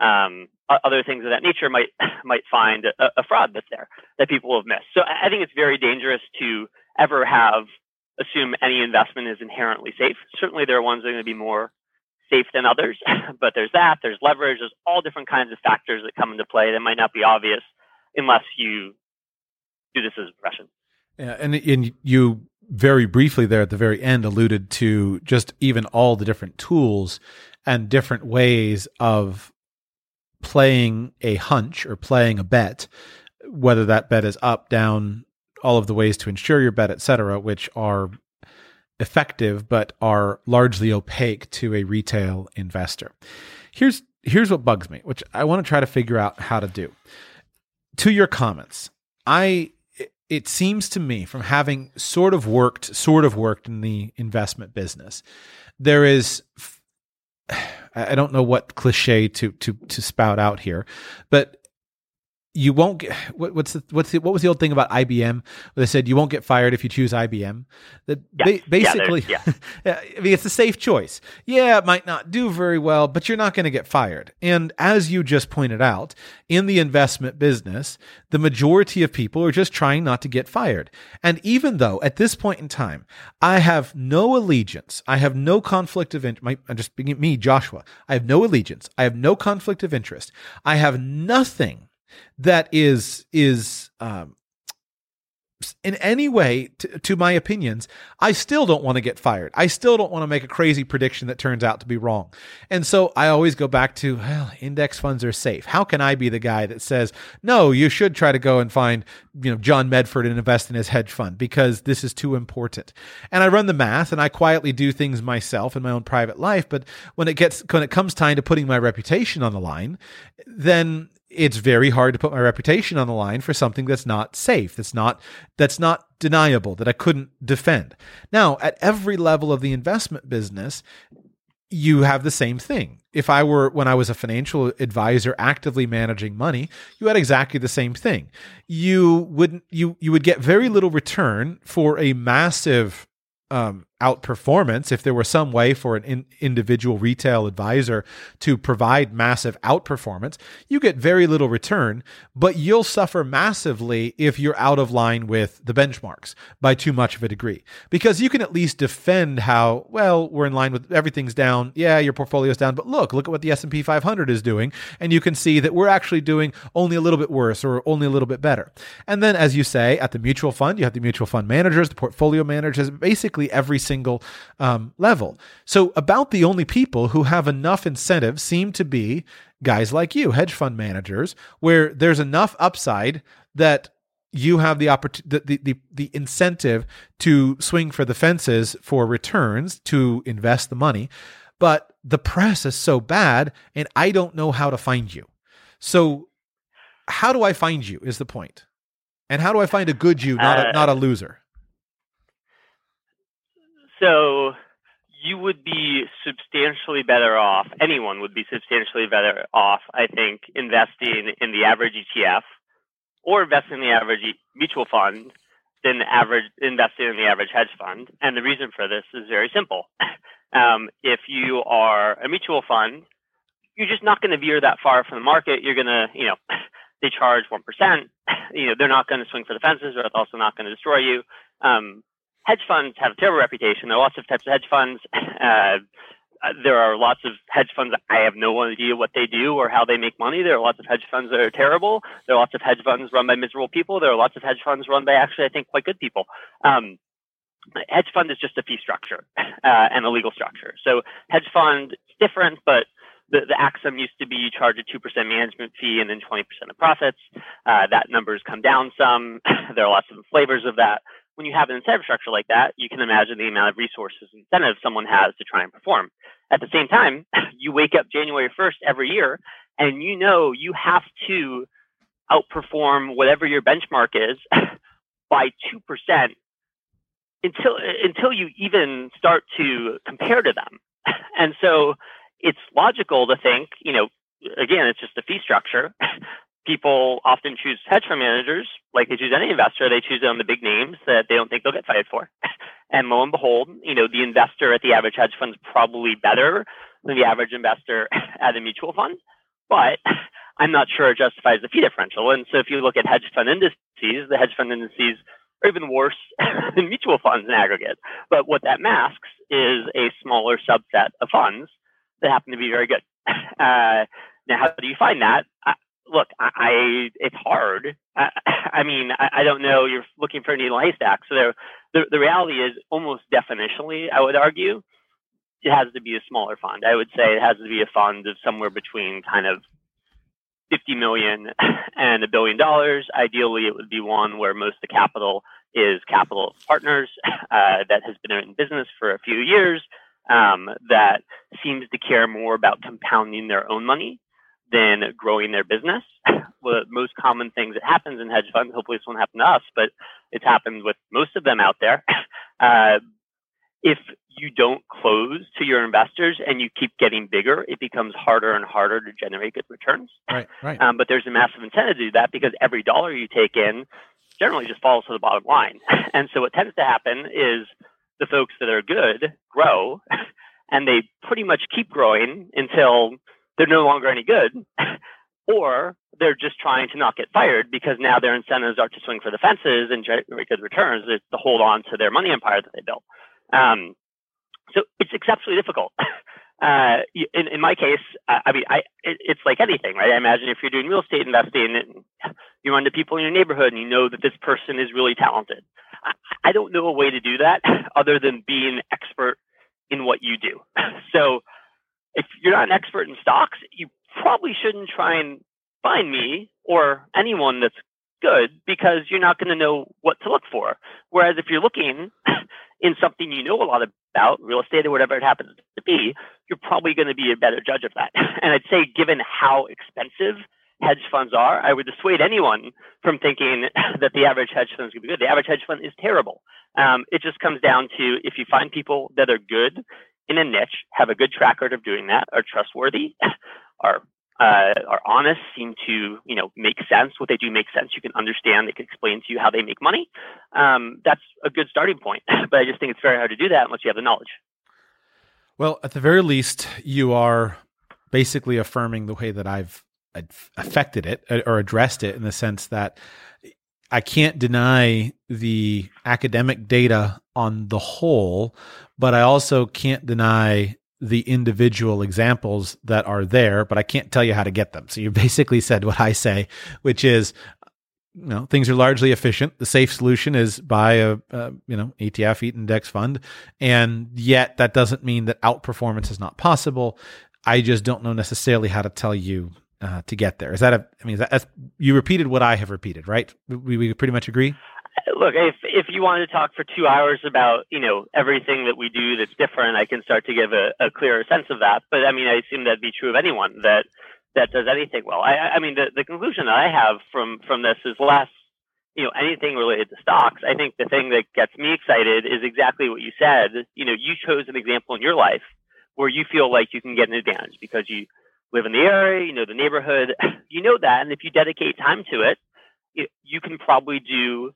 um, other things of that nature might might find a, a fraud that's there that people have missed. So i think it's very dangerous to ever have assume any investment is inherently safe. Certainly, there are ones that are going to be more safe than others, but there's that, there's leverage, there's all different kinds of factors that come into play that might not be obvious unless you do this as a profession. Yeah, and, and you very briefly there at the very end alluded to just even all the different tools and different ways of playing a hunch or playing a bet, whether that bet is up, down, all of the ways to insure your bet, etc., which are effective but are largely opaque to a retail investor. Here's here's what bugs me, which I want to try to figure out how to do. To your comments, I it seems to me from having sort of worked sort of worked in the investment business, there is I don't know what cliche to to to spout out here, but you won't get what, what's the what's the, what was the old thing about IBM? they said you won't get fired if you choose IBM. That yeah. ba- basically, yeah, yeah. I mean, it's a safe choice. Yeah, it might not do very well, but you're not going to get fired. And as you just pointed out, in the investment business, the majority of people are just trying not to get fired. And even though at this point in time, I have no allegiance, I have no conflict of interest. I'm just being me, Joshua. I have no allegiance. I have no conflict of interest. I have nothing that is is um, in any way to, to, my opinions, I still don't want to get fired. I still don't want to make a crazy prediction that turns out to be wrong. And so I always go back to, well, index funds are safe. How can I be the guy that says, no, you should try to go and find, you know, John Medford and invest in his hedge fund because this is too important. And I run the math and I quietly do things myself in my own private life. But when it gets, when it comes time to putting my reputation on the line, then it's very hard to put my reputation on the line for something that's not safe, that's not that's not deniable, that I couldn't defend. Now, at every level of the investment business, you have the same thing. If I were when I was a financial advisor actively managing money, you had exactly the same thing. You would you you would get very little return for a massive um, outperformance, if there were some way for an in, individual retail advisor to provide massive outperformance, you get very little return, but you'll suffer massively if you're out of line with the benchmarks by too much of a degree. Because you can at least defend how, well, we're in line with everything's down. Yeah, your portfolio's down, but look, look at what the S&P 500 is doing, and you can see that we're actually doing only a little bit worse or only a little bit better. And then as you say, at the mutual fund, you have the mutual fund managers, the portfolio managers, basically every single um, level. So, about the only people who have enough incentive seem to be guys like you, hedge fund managers, where there's enough upside that you have the opportunity, the, the, the incentive to swing for the fences for returns to invest the money. But the press is so bad, and I don't know how to find you. So, how do I find you? Is the point, and how do I find a good you, not a, not a loser? So you would be substantially better off, anyone would be substantially better off, I think, investing in the average ETF or investing in the average mutual fund than average investing in the average hedge fund. And the reason for this is very simple. Um, if you are a mutual fund, you're just not going to veer that far from the market. You're going to, you know, they charge 1%. You know, they're not going to swing for the fences, but it's also not going to destroy you. Um, hedge funds have a terrible reputation. There are lots of types of hedge funds. Uh, there are lots of hedge funds. I have no idea what they do or how they make money. There are lots of hedge funds that are terrible. There are lots of hedge funds run by miserable people. There are lots of hedge funds run by actually, I think, quite good people. Um, hedge fund is just a fee structure uh, and a legal structure. So hedge fund is different, but the, the axiom used to be you charge a 2% management fee and then 20% of profits. Uh, that number's come down some. there are lots of flavors of that when you have an incentive structure like that, you can imagine the amount of resources and incentives someone has to try and perform. At the same time, you wake up January 1st every year and you know you have to outperform whatever your benchmark is by 2% until until you even start to compare to them. And so it's logical to think, you know, again, it's just a fee structure people often choose hedge fund managers like they choose any investor. They choose on the big names that they don't think they'll get fired for. and lo and behold, you know, the investor at the average hedge fund is probably better than the average investor at a mutual fund. But I'm not sure it justifies the fee differential. And so if you look at hedge fund indices, the hedge fund indices are even worse than mutual funds in aggregate. But what that masks is a smaller subset of funds that happen to be very good. Uh, now, how do you find that? Look, I, I, it's hard. I, I mean, I, I, don't know. You're looking for a needle haystack. So there, the the reality is almost definitionally, I would argue, it has to be a smaller fund. I would say it has to be a fund of somewhere between kind of 50 million and a billion dollars. Ideally, it would be one where most of the capital is capital partners uh, that has been in business for a few years, um, that seems to care more about compounding their own money than growing their business. the most common things that happens in hedge funds, hopefully this won't happen to us, but it's happened with most of them out there. Uh, if you don't close to your investors and you keep getting bigger, it becomes harder and harder to generate good returns. Right, right. Um, but there's a massive incentive to do that because every dollar you take in generally just falls to the bottom line. And so what tends to happen is the folks that are good grow and they pretty much keep growing until they're no longer any good, or they're just trying to not get fired because now their incentives are to swing for the fences and generate good returns to hold on to their money empire that they built. Um, so it's exceptionally difficult. Uh, in, in my case, I mean, I, it, it's like anything, right? I imagine if you're doing real estate investing you run into people in your neighborhood and you know that this person is really talented. I, I don't know a way to do that other than being expert in what you do. So if you're not an expert in stocks, you probably shouldn't try and find me or anyone that's good because you're not going to know what to look for. Whereas if you're looking in something you know a lot about, real estate or whatever it happens to be, you're probably going to be a better judge of that. And I'd say, given how expensive hedge funds are, I would dissuade anyone from thinking that the average hedge fund is going to be good. The average hedge fund is terrible. Um, it just comes down to if you find people that are good in a niche, have a good track record of doing that, are trustworthy, are uh, are honest, seem to you know make sense. What they do makes sense. You can understand. They can explain to you how they make money. Um, that's a good starting point. but I just think it's very hard to do that unless you have the knowledge. Well, at the very least, you are basically affirming the way that I've affected it uh, or addressed it in the sense that I can't deny the academic data on the whole, but I also can't deny the individual examples that are there, but I can't tell you how to get them. So you basically said what I say, which is, you know, things are largely efficient. The safe solution is buy a, you know, ETF EAT index fund. And yet that doesn't mean that outperformance is not possible. I just don't know necessarily how to tell you uh, to get there. Is that a? I mean, that, you repeated what I have repeated, right? We, we pretty much agree. Look, if if you wanted to talk for two hours about you know everything that we do that's different, I can start to give a, a clearer sense of that. But I mean, I assume that'd be true of anyone that that does anything well. I, I mean, the, the conclusion that I have from from this is less you know anything related to stocks. I think the thing that gets me excited is exactly what you said. You know, you chose an example in your life where you feel like you can get an advantage because you live in the area, you know the neighborhood, you know that, and if you dedicate time to it, you can probably do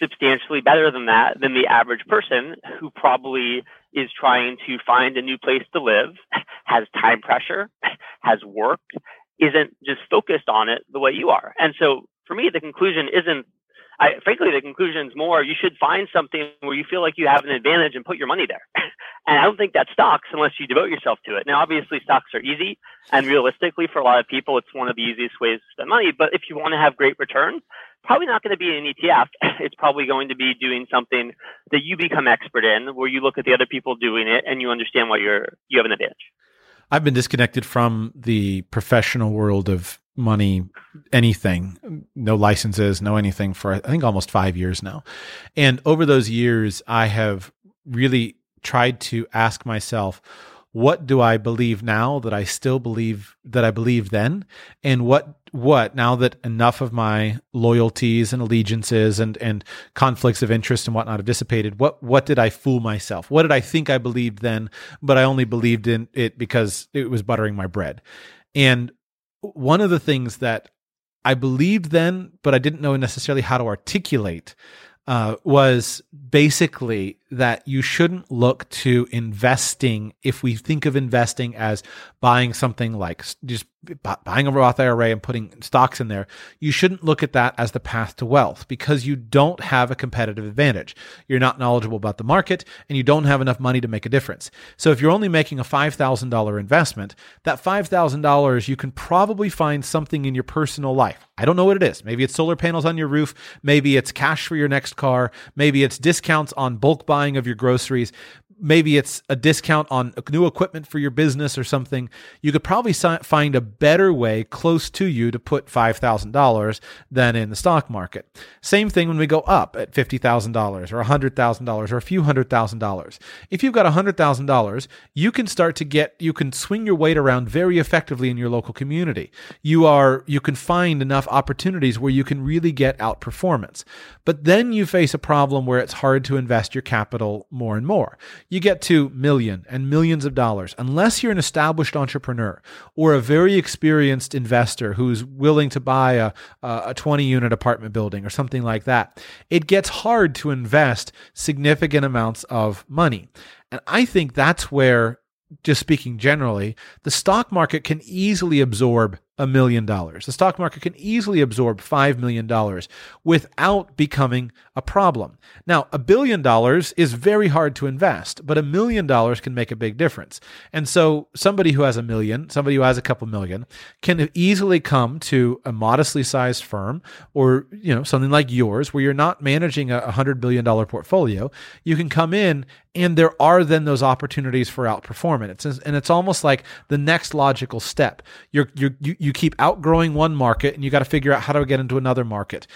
substantially better than that than the average person who probably is trying to find a new place to live, has time pressure, has work, isn't just focused on it the way you are. And so for me, the conclusion isn't I, frankly, the conclusion is more you should find something where you feel like you have an advantage and put your money there. and I don't think that's stocks unless you devote yourself to it. Now, obviously, stocks are easy, and realistically, for a lot of people, it's one of the easiest ways to spend money. But if you want to have great returns, probably not going to be an ETF. It's probably going to be doing something that you become expert in, where you look at the other people doing it and you understand why you're you have an advantage. I've been disconnected from the professional world of money, anything, no licenses, no anything for I think almost five years now. And over those years, I have really tried to ask myself, what do I believe now that I still believe that I believe then? And what what now that enough of my loyalties and allegiances and and conflicts of interest and whatnot have dissipated, what what did I fool myself? What did I think I believed then, but I only believed in it because it was buttering my bread? And one of the things that I believed then, but I didn't know necessarily how to articulate, uh, was basically that you shouldn't look to investing if we think of investing as buying something like just buying a Roth IRA and putting stocks in there, you shouldn't look at that as the path to wealth because you don't have a competitive advantage. You're not knowledgeable about the market and you don't have enough money to make a difference. So if you're only making a $5,000 investment, that $5,000 you can probably find something in your personal life. I don't know what it is. Maybe it's solar panels on your roof, maybe it's cash for your next car, maybe it's discounts on bulk buying of your groceries, maybe it's a discount on new equipment for your business or something, you could probably find a better way close to you to put $5,000 than in the stock market. Same thing when we go up at $50,000 or $100,000 or a few hundred thousand dollars. If you've got $100,000, you can start to get, you can swing your weight around very effectively in your local community. You are, you can find enough opportunities where you can really get outperformance. But then you face a problem where it's hard to invest your capital more and more you get to million and millions of dollars, unless you're an established entrepreneur or a very experienced investor who's willing to buy a, a 20 unit apartment building or something like that, it gets hard to invest significant amounts of money. And I think that's where, just speaking generally, the stock market can easily absorb a million dollars. The stock market can easily absorb $5 million without becoming a problem. Now, a billion dollars is very hard to invest, but a million dollars can make a big difference. And so somebody who has a million, somebody who has a couple million can easily come to a modestly sized firm or, you know, something like yours where you're not managing a $100 billion portfolio. You can come in and there are then those opportunities for outperformance. and it's almost like the next logical step. You're, you're, you, keep outgrowing one market and you got to figure out how to get into another market.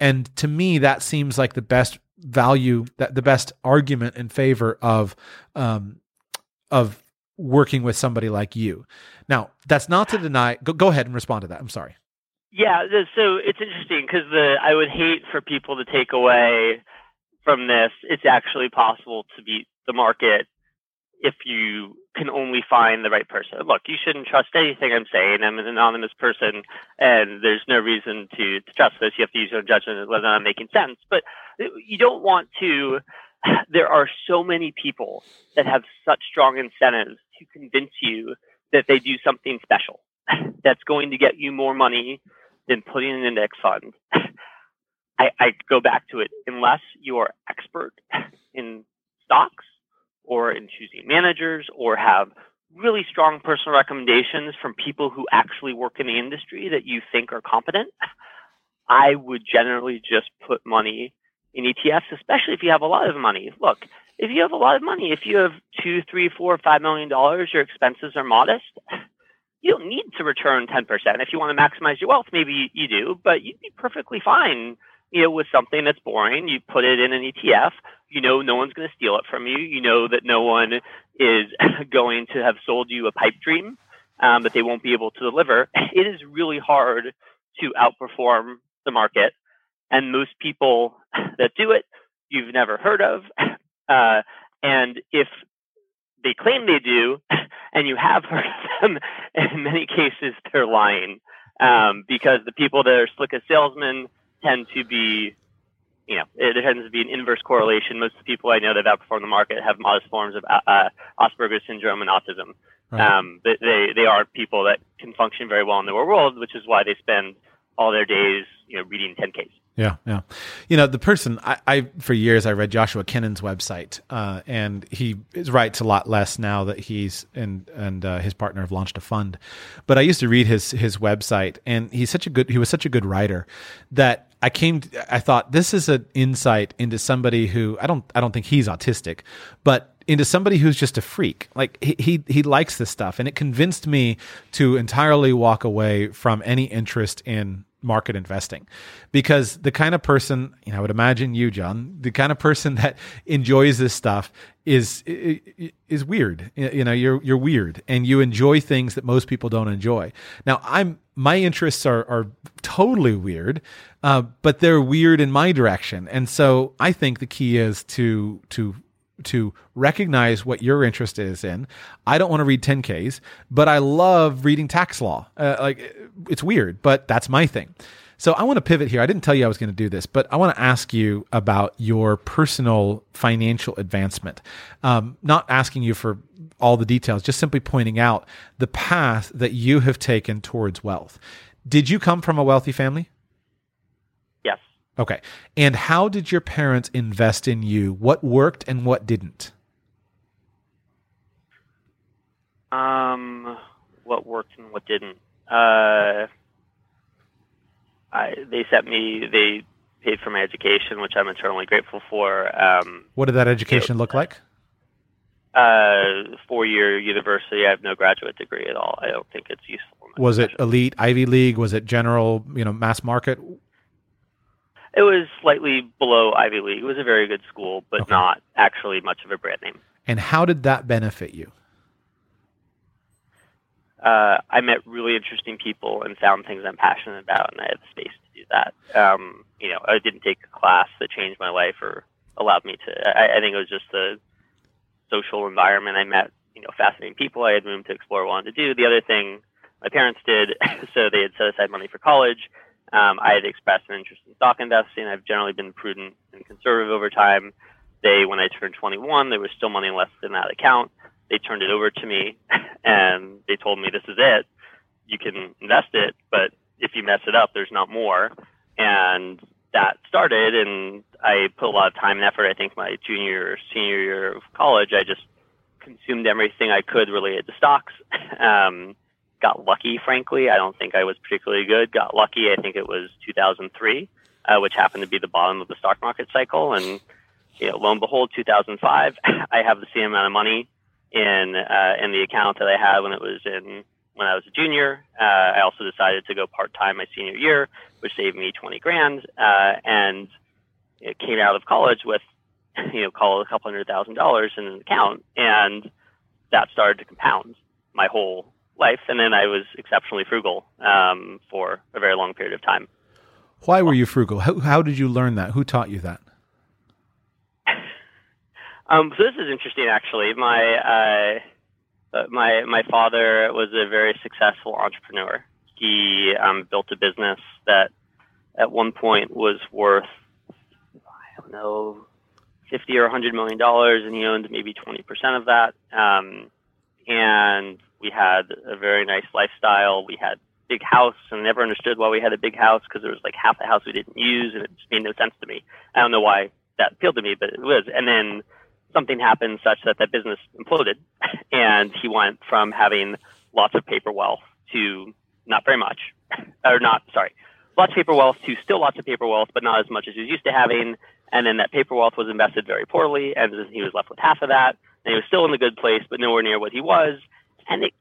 And to me, that seems like the best value, that the best argument in favor of, um, of working with somebody like you. Now, that's not to deny. Go, go ahead and respond to that. I'm sorry. Yeah, so it's interesting because the I would hate for people to take away from this. It's actually possible to beat the market if you can only find the right person. Look, you shouldn't trust anything I'm saying. I'm an anonymous person, and there's no reason to, to trust this. You have to use your own judgment whether I'm making sense. But you don't want to. There are so many people that have such strong incentives to convince you that they do something special that's going to get you more money than putting in an index fund. I, I go back to it unless you are expert in stocks or in choosing managers or have really strong personal recommendations from people who actually work in the industry that you think are competent, I would generally just put money in ETFs, especially if you have a lot of money. Look, if you have a lot of money, if you have two, three, four, five million dollars, your expenses are modest. You don't need to return 10%. If you want to maximize your wealth, maybe you do, but you'd be perfectly fine you know, with something that's boring, you put it in an ETF. You know, no one's going to steal it from you. You know that no one is going to have sold you a pipe dream um, that they won't be able to deliver. It is really hard to outperform the market, and most people that do it, you've never heard of. Uh, and if they claim they do, and you have heard of them, in many cases they're lying um, because the people that are slick as salesmen tend to be, you know, there tends to be an inverse correlation. Most of the people I know that outperform the market have modest forms of uh, uh Asperger's syndrome and autism. Right. Um, they, they are people that can function very well in the real world, which is why they spend all their days, you know, reading 10Ks. Yeah, yeah. You know, the person I, I for years I read Joshua Kennon's website, uh, and he writes a lot less now that he's and and uh, his partner have launched a fund. But I used to read his his website, and he's such a good he was such a good writer that I came to, I thought this is an insight into somebody who I don't I don't think he's autistic, but into somebody who's just a freak. Like he, he he likes this stuff, and it convinced me to entirely walk away from any interest in market investing because the kind of person you know i would imagine you john the kind of person that enjoys this stuff is is weird you know you're you're weird and you enjoy things that most people don't enjoy now i'm my interests are are totally weird uh, but they're weird in my direction and so i think the key is to to to recognize what your interest is in. I don't want to read 10Ks, but I love reading tax law. Uh, like it's weird, but that's my thing. So I want to pivot here. I didn't tell you I was going to do this, but I want to ask you about your personal financial advancement. Um, not asking you for all the details, just simply pointing out the path that you have taken towards wealth. Did you come from a wealthy family? Yes. Okay. And how did your parents invest in you? What worked and what didn't? Um, what worked and what didn't? Uh, I they sent me they paid for my education, which I'm eternally grateful for. Um, what did that education look like? Uh, four year university. I have no graduate degree at all. I don't think it's useful. Was it elite Ivy League? Was it general, you know, mass market? It was slightly below Ivy League. It was a very good school, but okay. not actually much of a brand name. And how did that benefit you? Uh, I met really interesting people and found things I'm passionate about, and I had the space to do that. Um, you know, I didn't take a class that changed my life or allowed me to. I, I think it was just the social environment. I met, you know, fascinating people. I had room to explore what I wanted to do. The other thing my parents did, so they had set aside money for college. Um, I had expressed an interest in stock investing. I've generally been prudent and conservative over time. They, when I turned 21, there was still money left in that account. They turned it over to me and they told me, this is it. You can invest it, but if you mess it up, there's not more. And that started and I put a lot of time and effort. I think my junior or senior year of college, I just consumed everything I could related to stocks. Um, got lucky, frankly. I don't think I was particularly good. Got lucky. I think it was 2003, uh, which happened to be the bottom of the stock market cycle. And you know, lo and behold, 2005, I have the same amount of money in uh, in the account that I had when it was in when I was a junior. Uh, I also decided to go part time my senior year, which saved me 20 grand, uh, and it came out of college with you know call it a couple hundred thousand dollars in an account, and that started to compound my whole life. And then I was exceptionally frugal um, for a very long period of time. Why were you frugal? How, how did you learn that? Who taught you that? Um, so this is interesting, actually. My uh, uh, my my father was a very successful entrepreneur. He um, built a business that at one point was worth I don't know fifty or hundred million dollars, and he owned maybe twenty percent of that. Um, and we had a very nice lifestyle. We had big house, and never understood why we had a big house because there was like half the house we didn't use, and it just made no sense to me. I don't know why that appealed to me, but it was. And then something happened such that that business imploded, and he went from having lots of paper wealth to not very much, or not sorry, lots of paper wealth to still lots of paper wealth, but not as much as he was used to having. And then that paper wealth was invested very poorly, and he was left with half of that. And he was still in the good place, but nowhere near what he was. And it,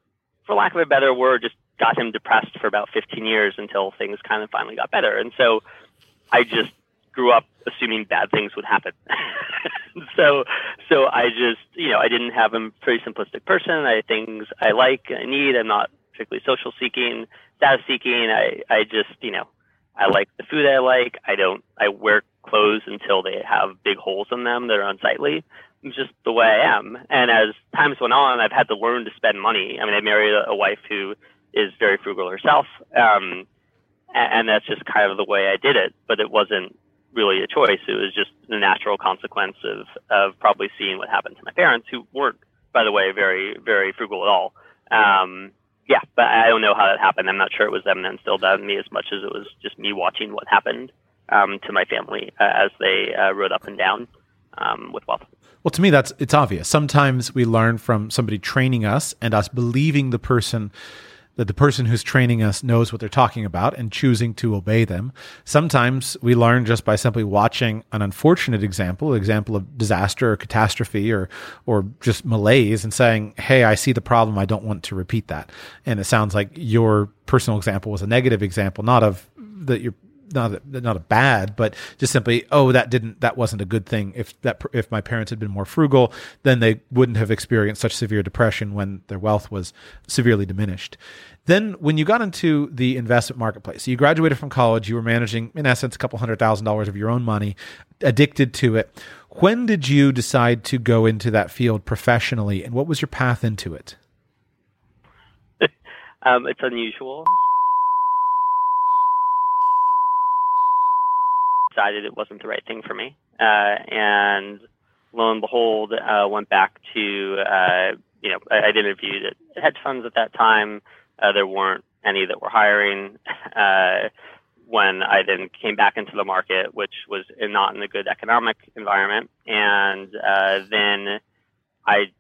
for lack of a better word, just got him depressed for about 15 years until things kind of finally got better. And so I just grew up assuming bad things would happen. so, so I just, you know, I didn't have a pretty simplistic person. I things I like, I need. I'm not particularly social seeking, status seeking. I, I just, you know, I like the food I like. I don't, I wear clothes until they have big holes in them that are unsightly. It's just the way I am. And as times went on, I've had to learn to spend money. I mean, I married a, a wife who is very frugal herself. Um, and, and that's just kind of the way I did it. But it wasn't really a choice. It was just the natural consequence of, of probably seeing what happened to my parents, who weren't, by the way, very, very frugal at all. Um, yeah, but I don't know how that happened. I'm not sure it was them that instilled that in me as much as it was just me watching what happened um, to my family uh, as they uh, rode up and down um, with wealth. Well, to me, that's it's obvious. Sometimes we learn from somebody training us and us believing the person that the person who's training us knows what they're talking about and choosing to obey them. Sometimes we learn just by simply watching an unfortunate example, example of disaster or catastrophe or or just malaise and saying, "Hey, I see the problem. I don't want to repeat that." And it sounds like your personal example was a negative example, not of that you're not a, not a bad, but just simply, oh, that didn't, that wasn't a good thing. If that, if my parents had been more frugal, then they wouldn't have experienced such severe depression when their wealth was severely diminished. Then, when you got into the investment marketplace, so you graduated from college, you were managing, in essence, a couple hundred thousand dollars of your own money, addicted to it. When did you decide to go into that field professionally, and what was your path into it? um, it's unusual. Decided it wasn't the right thing for me. Uh, and lo and behold, uh, went back to uh, you know, I, I interviewed at hedge funds at that time. Uh, there weren't any that were hiring. Uh, when I then came back into the market, which was not in a good economic environment, and uh, then I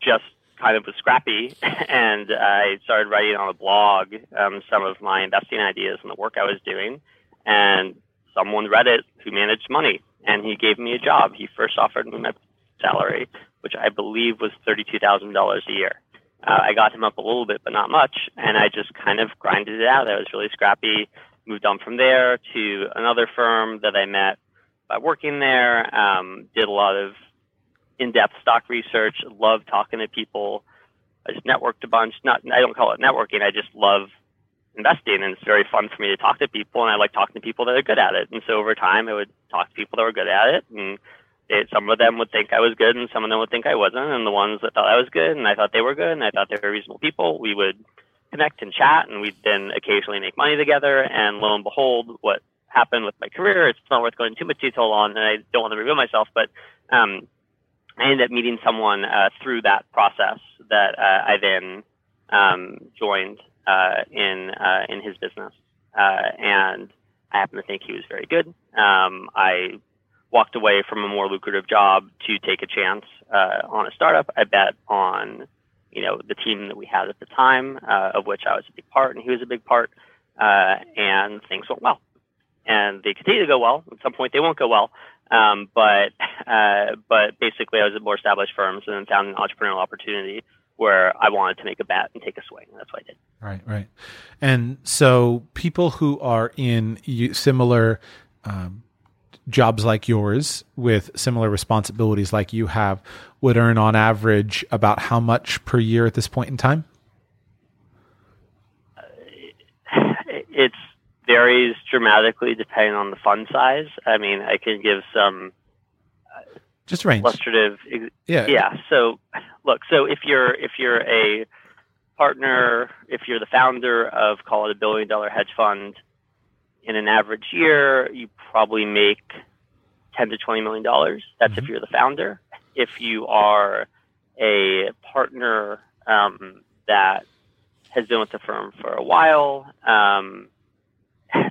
just kind of was scrappy, and I started writing on a blog um, some of my investing ideas and the work I was doing, and someone read it who managed money, and he gave me a job. He first offered me my salary, which I believe was thirty-two thousand dollars a year. Uh, I got him up a little bit, but not much, and I just kind of grinded it out. I was really scrappy moved on from there to another firm that I met by working there. Um, did a lot of in-depth stock research. Love talking to people. I just networked a bunch. Not I don't call it networking. I just love investing, and it's very fun for me to talk to people. And I like talking to people that are good at it. And so over time, I would talk to people that were good at it, and it, some of them would think I was good, and some of them would think I wasn't. And the ones that thought I was good, and I thought they were good, and I thought they were reasonable people, we would connect and chat, and we'd then occasionally make money together. And lo and behold, what happened with my career, it's not worth going too much detail on, and I don't want to reveal myself, but um, I ended up meeting someone uh, through that process that uh, I then um, joined in uh, in his business, uh, and I happen to think he was very good. Um, I walked away from a more lucrative job to take a chance uh, on a startup. I bet on you know, the team that we had at the time, uh, of which I was a big part and he was a big part, uh, and things went well. And they continue to go well. At some point, they won't go well. Um, but uh, but basically, I was at more established firms and found an entrepreneurial opportunity where I wanted to make a bet and take a swing. That's what I did. Right, right. And so, people who are in similar um, jobs like yours with similar responsibilities like you have would earn on average about how much per year at this point in time? It varies dramatically depending on the fund size. I mean, I can give some uh, just range illustrative. Yeah, yeah. So, look. So if you're if you're a partner, if you're the founder of call it a billion dollar hedge fund, in an average year, you probably make 10 to 20 million dollars. That's mm-hmm. if you're the founder. If you are a partner um, that has been with the firm for a while, um,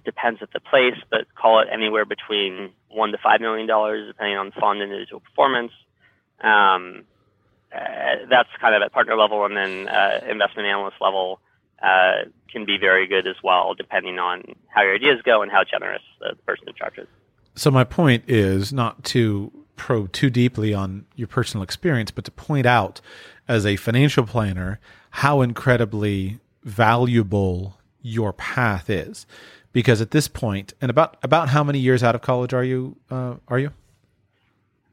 depends at the place, but call it anywhere between one to five million dollars, depending on fund and individual performance. Um, uh, that's kind of at partner level, and then uh, investment analyst level uh, can be very good as well, depending on how your ideas go and how generous the person in charge is. So my point is not to probe too deeply on your personal experience, but to point out as a financial planner how incredibly valuable your path is. Because at this point, and about about how many years out of college are you? Uh, are you?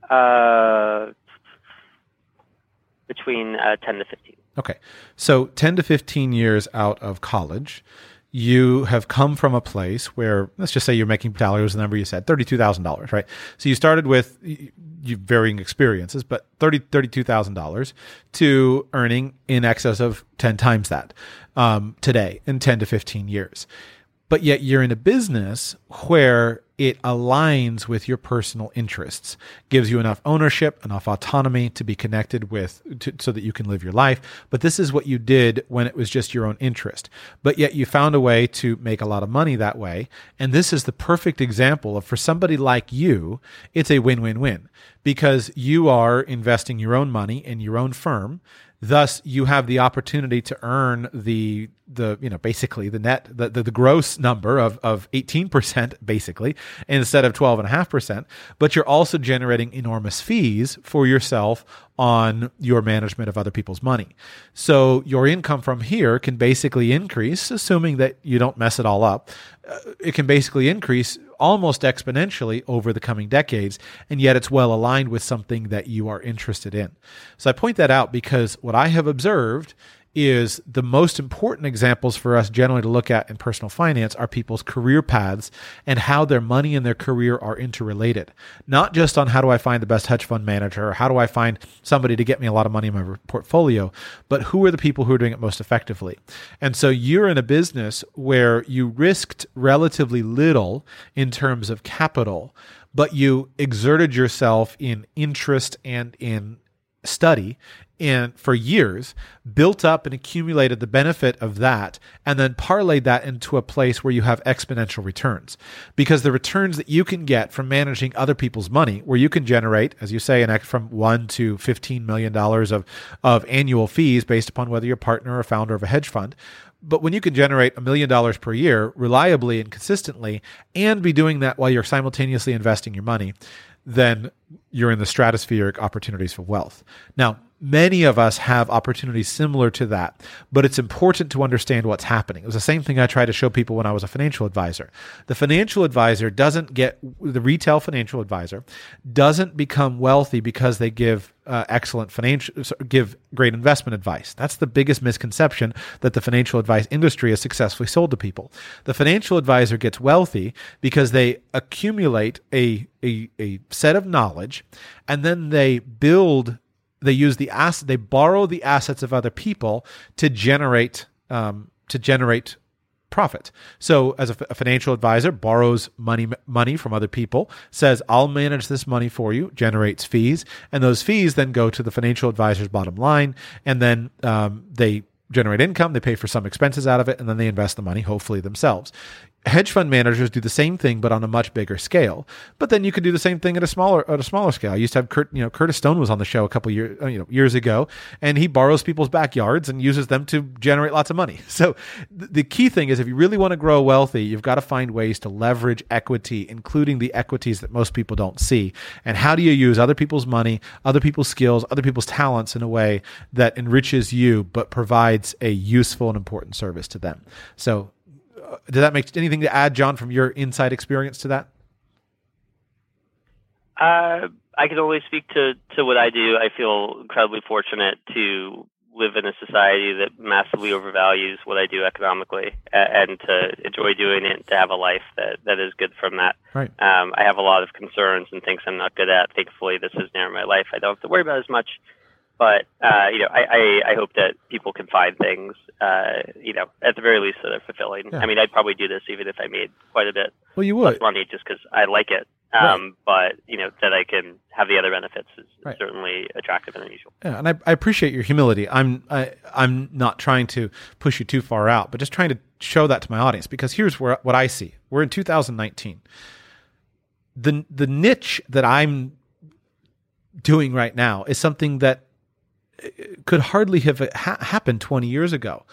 Uh, between uh, ten to fifteen. Okay, so ten to fifteen years out of college you have come from a place where let's just say you're making salary was the number you said $32000 right? So you started with you varying experiences but $30, $32000 to earning in excess of 10 times that um, today in 10 to 15 years but yet you're in a business where it aligns with your personal interests, gives you enough ownership, enough autonomy to be connected with, to, so that you can live your life. But this is what you did when it was just your own interest. But yet you found a way to make a lot of money that way. And this is the perfect example of for somebody like you, it's a win win win because you are investing your own money in your own firm Thus, you have the opportunity to earn the the you know basically the net the, the, the gross number of of 18% basically instead of 12.5% but you're also generating enormous fees for yourself on your management of other people's money. So your income from here can basically increase assuming that you don't mess it all up. Uh, it can basically increase almost exponentially over the coming decades, and yet it's well aligned with something that you are interested in. So I point that out because what I have observed is the most important examples for us generally to look at in personal finance are people's career paths and how their money and their career are interrelated. Not just on how do I find the best hedge fund manager or how do I find somebody to get me a lot of money in my portfolio, but who are the people who are doing it most effectively. And so you're in a business where you risked relatively little in terms of capital, but you exerted yourself in interest and in study in for years, built up and accumulated the benefit of that, and then parlayed that into a place where you have exponential returns. Because the returns that you can get from managing other people's money, where you can generate, as you say, an act from one to fifteen million dollars of of annual fees based upon whether you're a partner or founder of a hedge fund. But when you can generate a million dollars per year reliably and consistently, and be doing that while you're simultaneously investing your money, then you're in the stratospheric opportunities for wealth. Now, many of us have opportunities similar to that, but it's important to understand what's happening. It was the same thing I tried to show people when I was a financial advisor. The financial advisor doesn't get, the retail financial advisor doesn't become wealthy because they give uh, excellent financial, give great investment advice. That's the biggest misconception that the financial advice industry has successfully sold to people. The financial advisor gets wealthy because they accumulate a, a, a set of knowledge and then they build they use the asset they borrow the assets of other people to generate um, to generate profit. So as a, f- a financial advisor borrows money money from other people, says I'll manage this money for you, generates fees, and those fees then go to the financial advisor's bottom line, and then um, they generate income, they pay for some expenses out of it, and then they invest the money, hopefully themselves hedge fund managers do the same thing but on a much bigger scale. But then you can do the same thing at a smaller at a smaller scale. I used to have kurt you know curtis stone was on the show a couple years uh, you know years ago and he borrows people's backyards and uses them to generate lots of money. So th- the key thing is if you really want to grow wealthy you've got to find ways to leverage equity including the equities that most people don't see. And how do you use other people's money other people's skills other people's talents in a way that enriches you but provides a useful and important service to them? So did that make anything to add, John, from your inside experience to that? Uh, I can only speak to, to what I do. I feel incredibly fortunate to live in a society that massively overvalues what I do economically and to enjoy doing it and to have a life that, that is good from that. Right. Um, I have a lot of concerns and things I'm not good at. Thankfully, this is near my life. I don't have to worry about as much. But uh, you know, I, I, I hope that people can find things, uh, you know, at the very least that are fulfilling. Yeah. I mean, I'd probably do this even if I made quite a bit. Well, you would money just because I like it. Um, right. But you know that I can have the other benefits is right. certainly attractive and unusual. Yeah, and I, I appreciate your humility. I'm I, I'm not trying to push you too far out, but just trying to show that to my audience because here's where what I see. We're in 2019. The the niche that I'm doing right now is something that could hardly have ha- happened 20 years ago.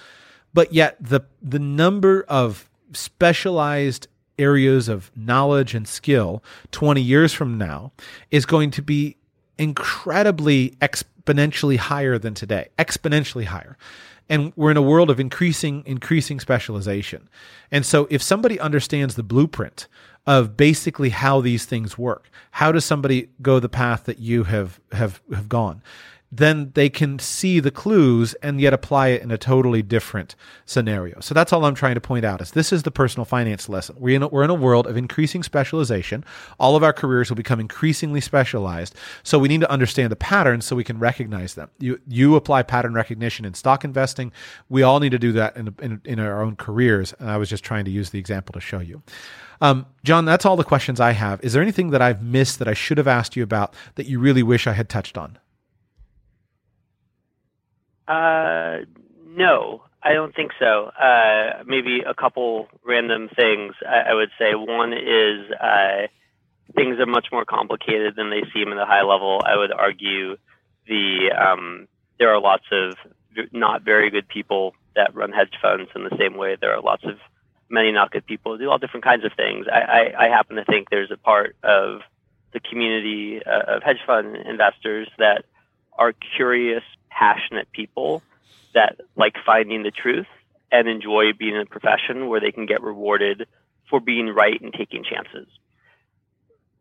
But yet the the number of specialized areas of knowledge and skill 20 years from now is going to be incredibly exponentially higher than today, exponentially higher. And we're in a world of increasing increasing specialization. And so if somebody understands the blueprint of basically how these things work, how does somebody go the path that you have have have gone? Then they can see the clues and yet apply it in a totally different scenario. So that's all I'm trying to point out is this is the personal finance lesson. We're in a, we're in a world of increasing specialization. All of our careers will become increasingly specialized. So we need to understand the patterns so we can recognize them. You you apply pattern recognition in stock investing. We all need to do that in in, in our own careers. And I was just trying to use the example to show you. Um, John, that's all the questions I have. Is there anything that I've missed that I should have asked you about that you really wish I had touched on? Uh, no, I don't think so. Uh, maybe a couple random things I, I would say. One is uh, things are much more complicated than they seem at a high level. I would argue the um, there are lots of not very good people that run hedge funds in the same way there are lots of many not good people who do all different kinds of things. I, I, I happen to think there's a part of the community uh, of hedge fund investors that are curious passionate people that like finding the truth and enjoy being in a profession where they can get rewarded for being right and taking chances.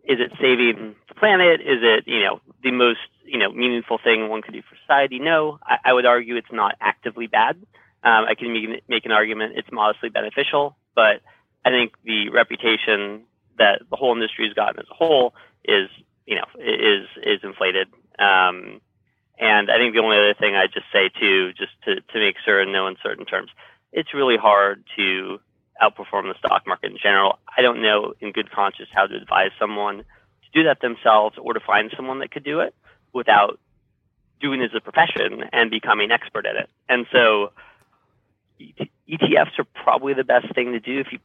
Is it saving the planet? Is it, you know, the most, you know, meaningful thing one could do for society? No, I, I would argue it's not actively bad. Um, I can make, make an argument it's modestly beneficial, but I think the reputation that the whole industry has gotten as a whole is, you know, is is inflated. Um, and I think the only other thing I'd just say too, just to, to make sure in no uncertain terms, it's really hard to outperform the stock market in general. I don't know in good conscience how to advise someone to do that themselves or to find someone that could do it without doing it as a profession and becoming expert at it. And so ETFs are probably the best thing to do if you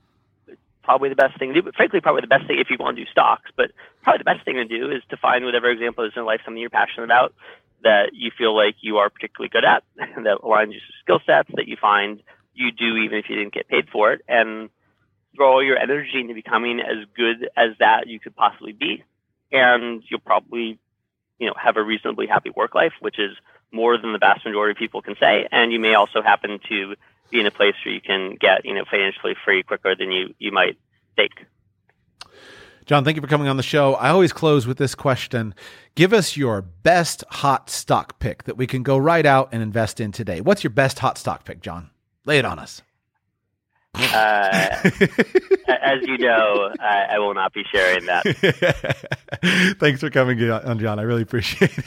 probably the best thing to do, but frankly, probably the best thing if you want to do stocks. But probably the best thing to do is to find whatever example is in life, something you're passionate about, that you feel like you are particularly good at, that aligns your skill sets, that you find you do even if you didn't get paid for it, and throw all your energy into becoming as good as that you could possibly be. And you'll probably, you know, have a reasonably happy work life, which is more than the vast majority of people can say. And you may also happen to be in a place where you can get, you know, financially free quicker than you, you might think. John, thank you for coming on the show. I always close with this question. Give us your best hot stock pick that we can go right out and invest in today. What's your best hot stock pick, John? Lay it on us. Uh, as you know, I, I will not be sharing that. Thanks for coming on, John. I really appreciate it.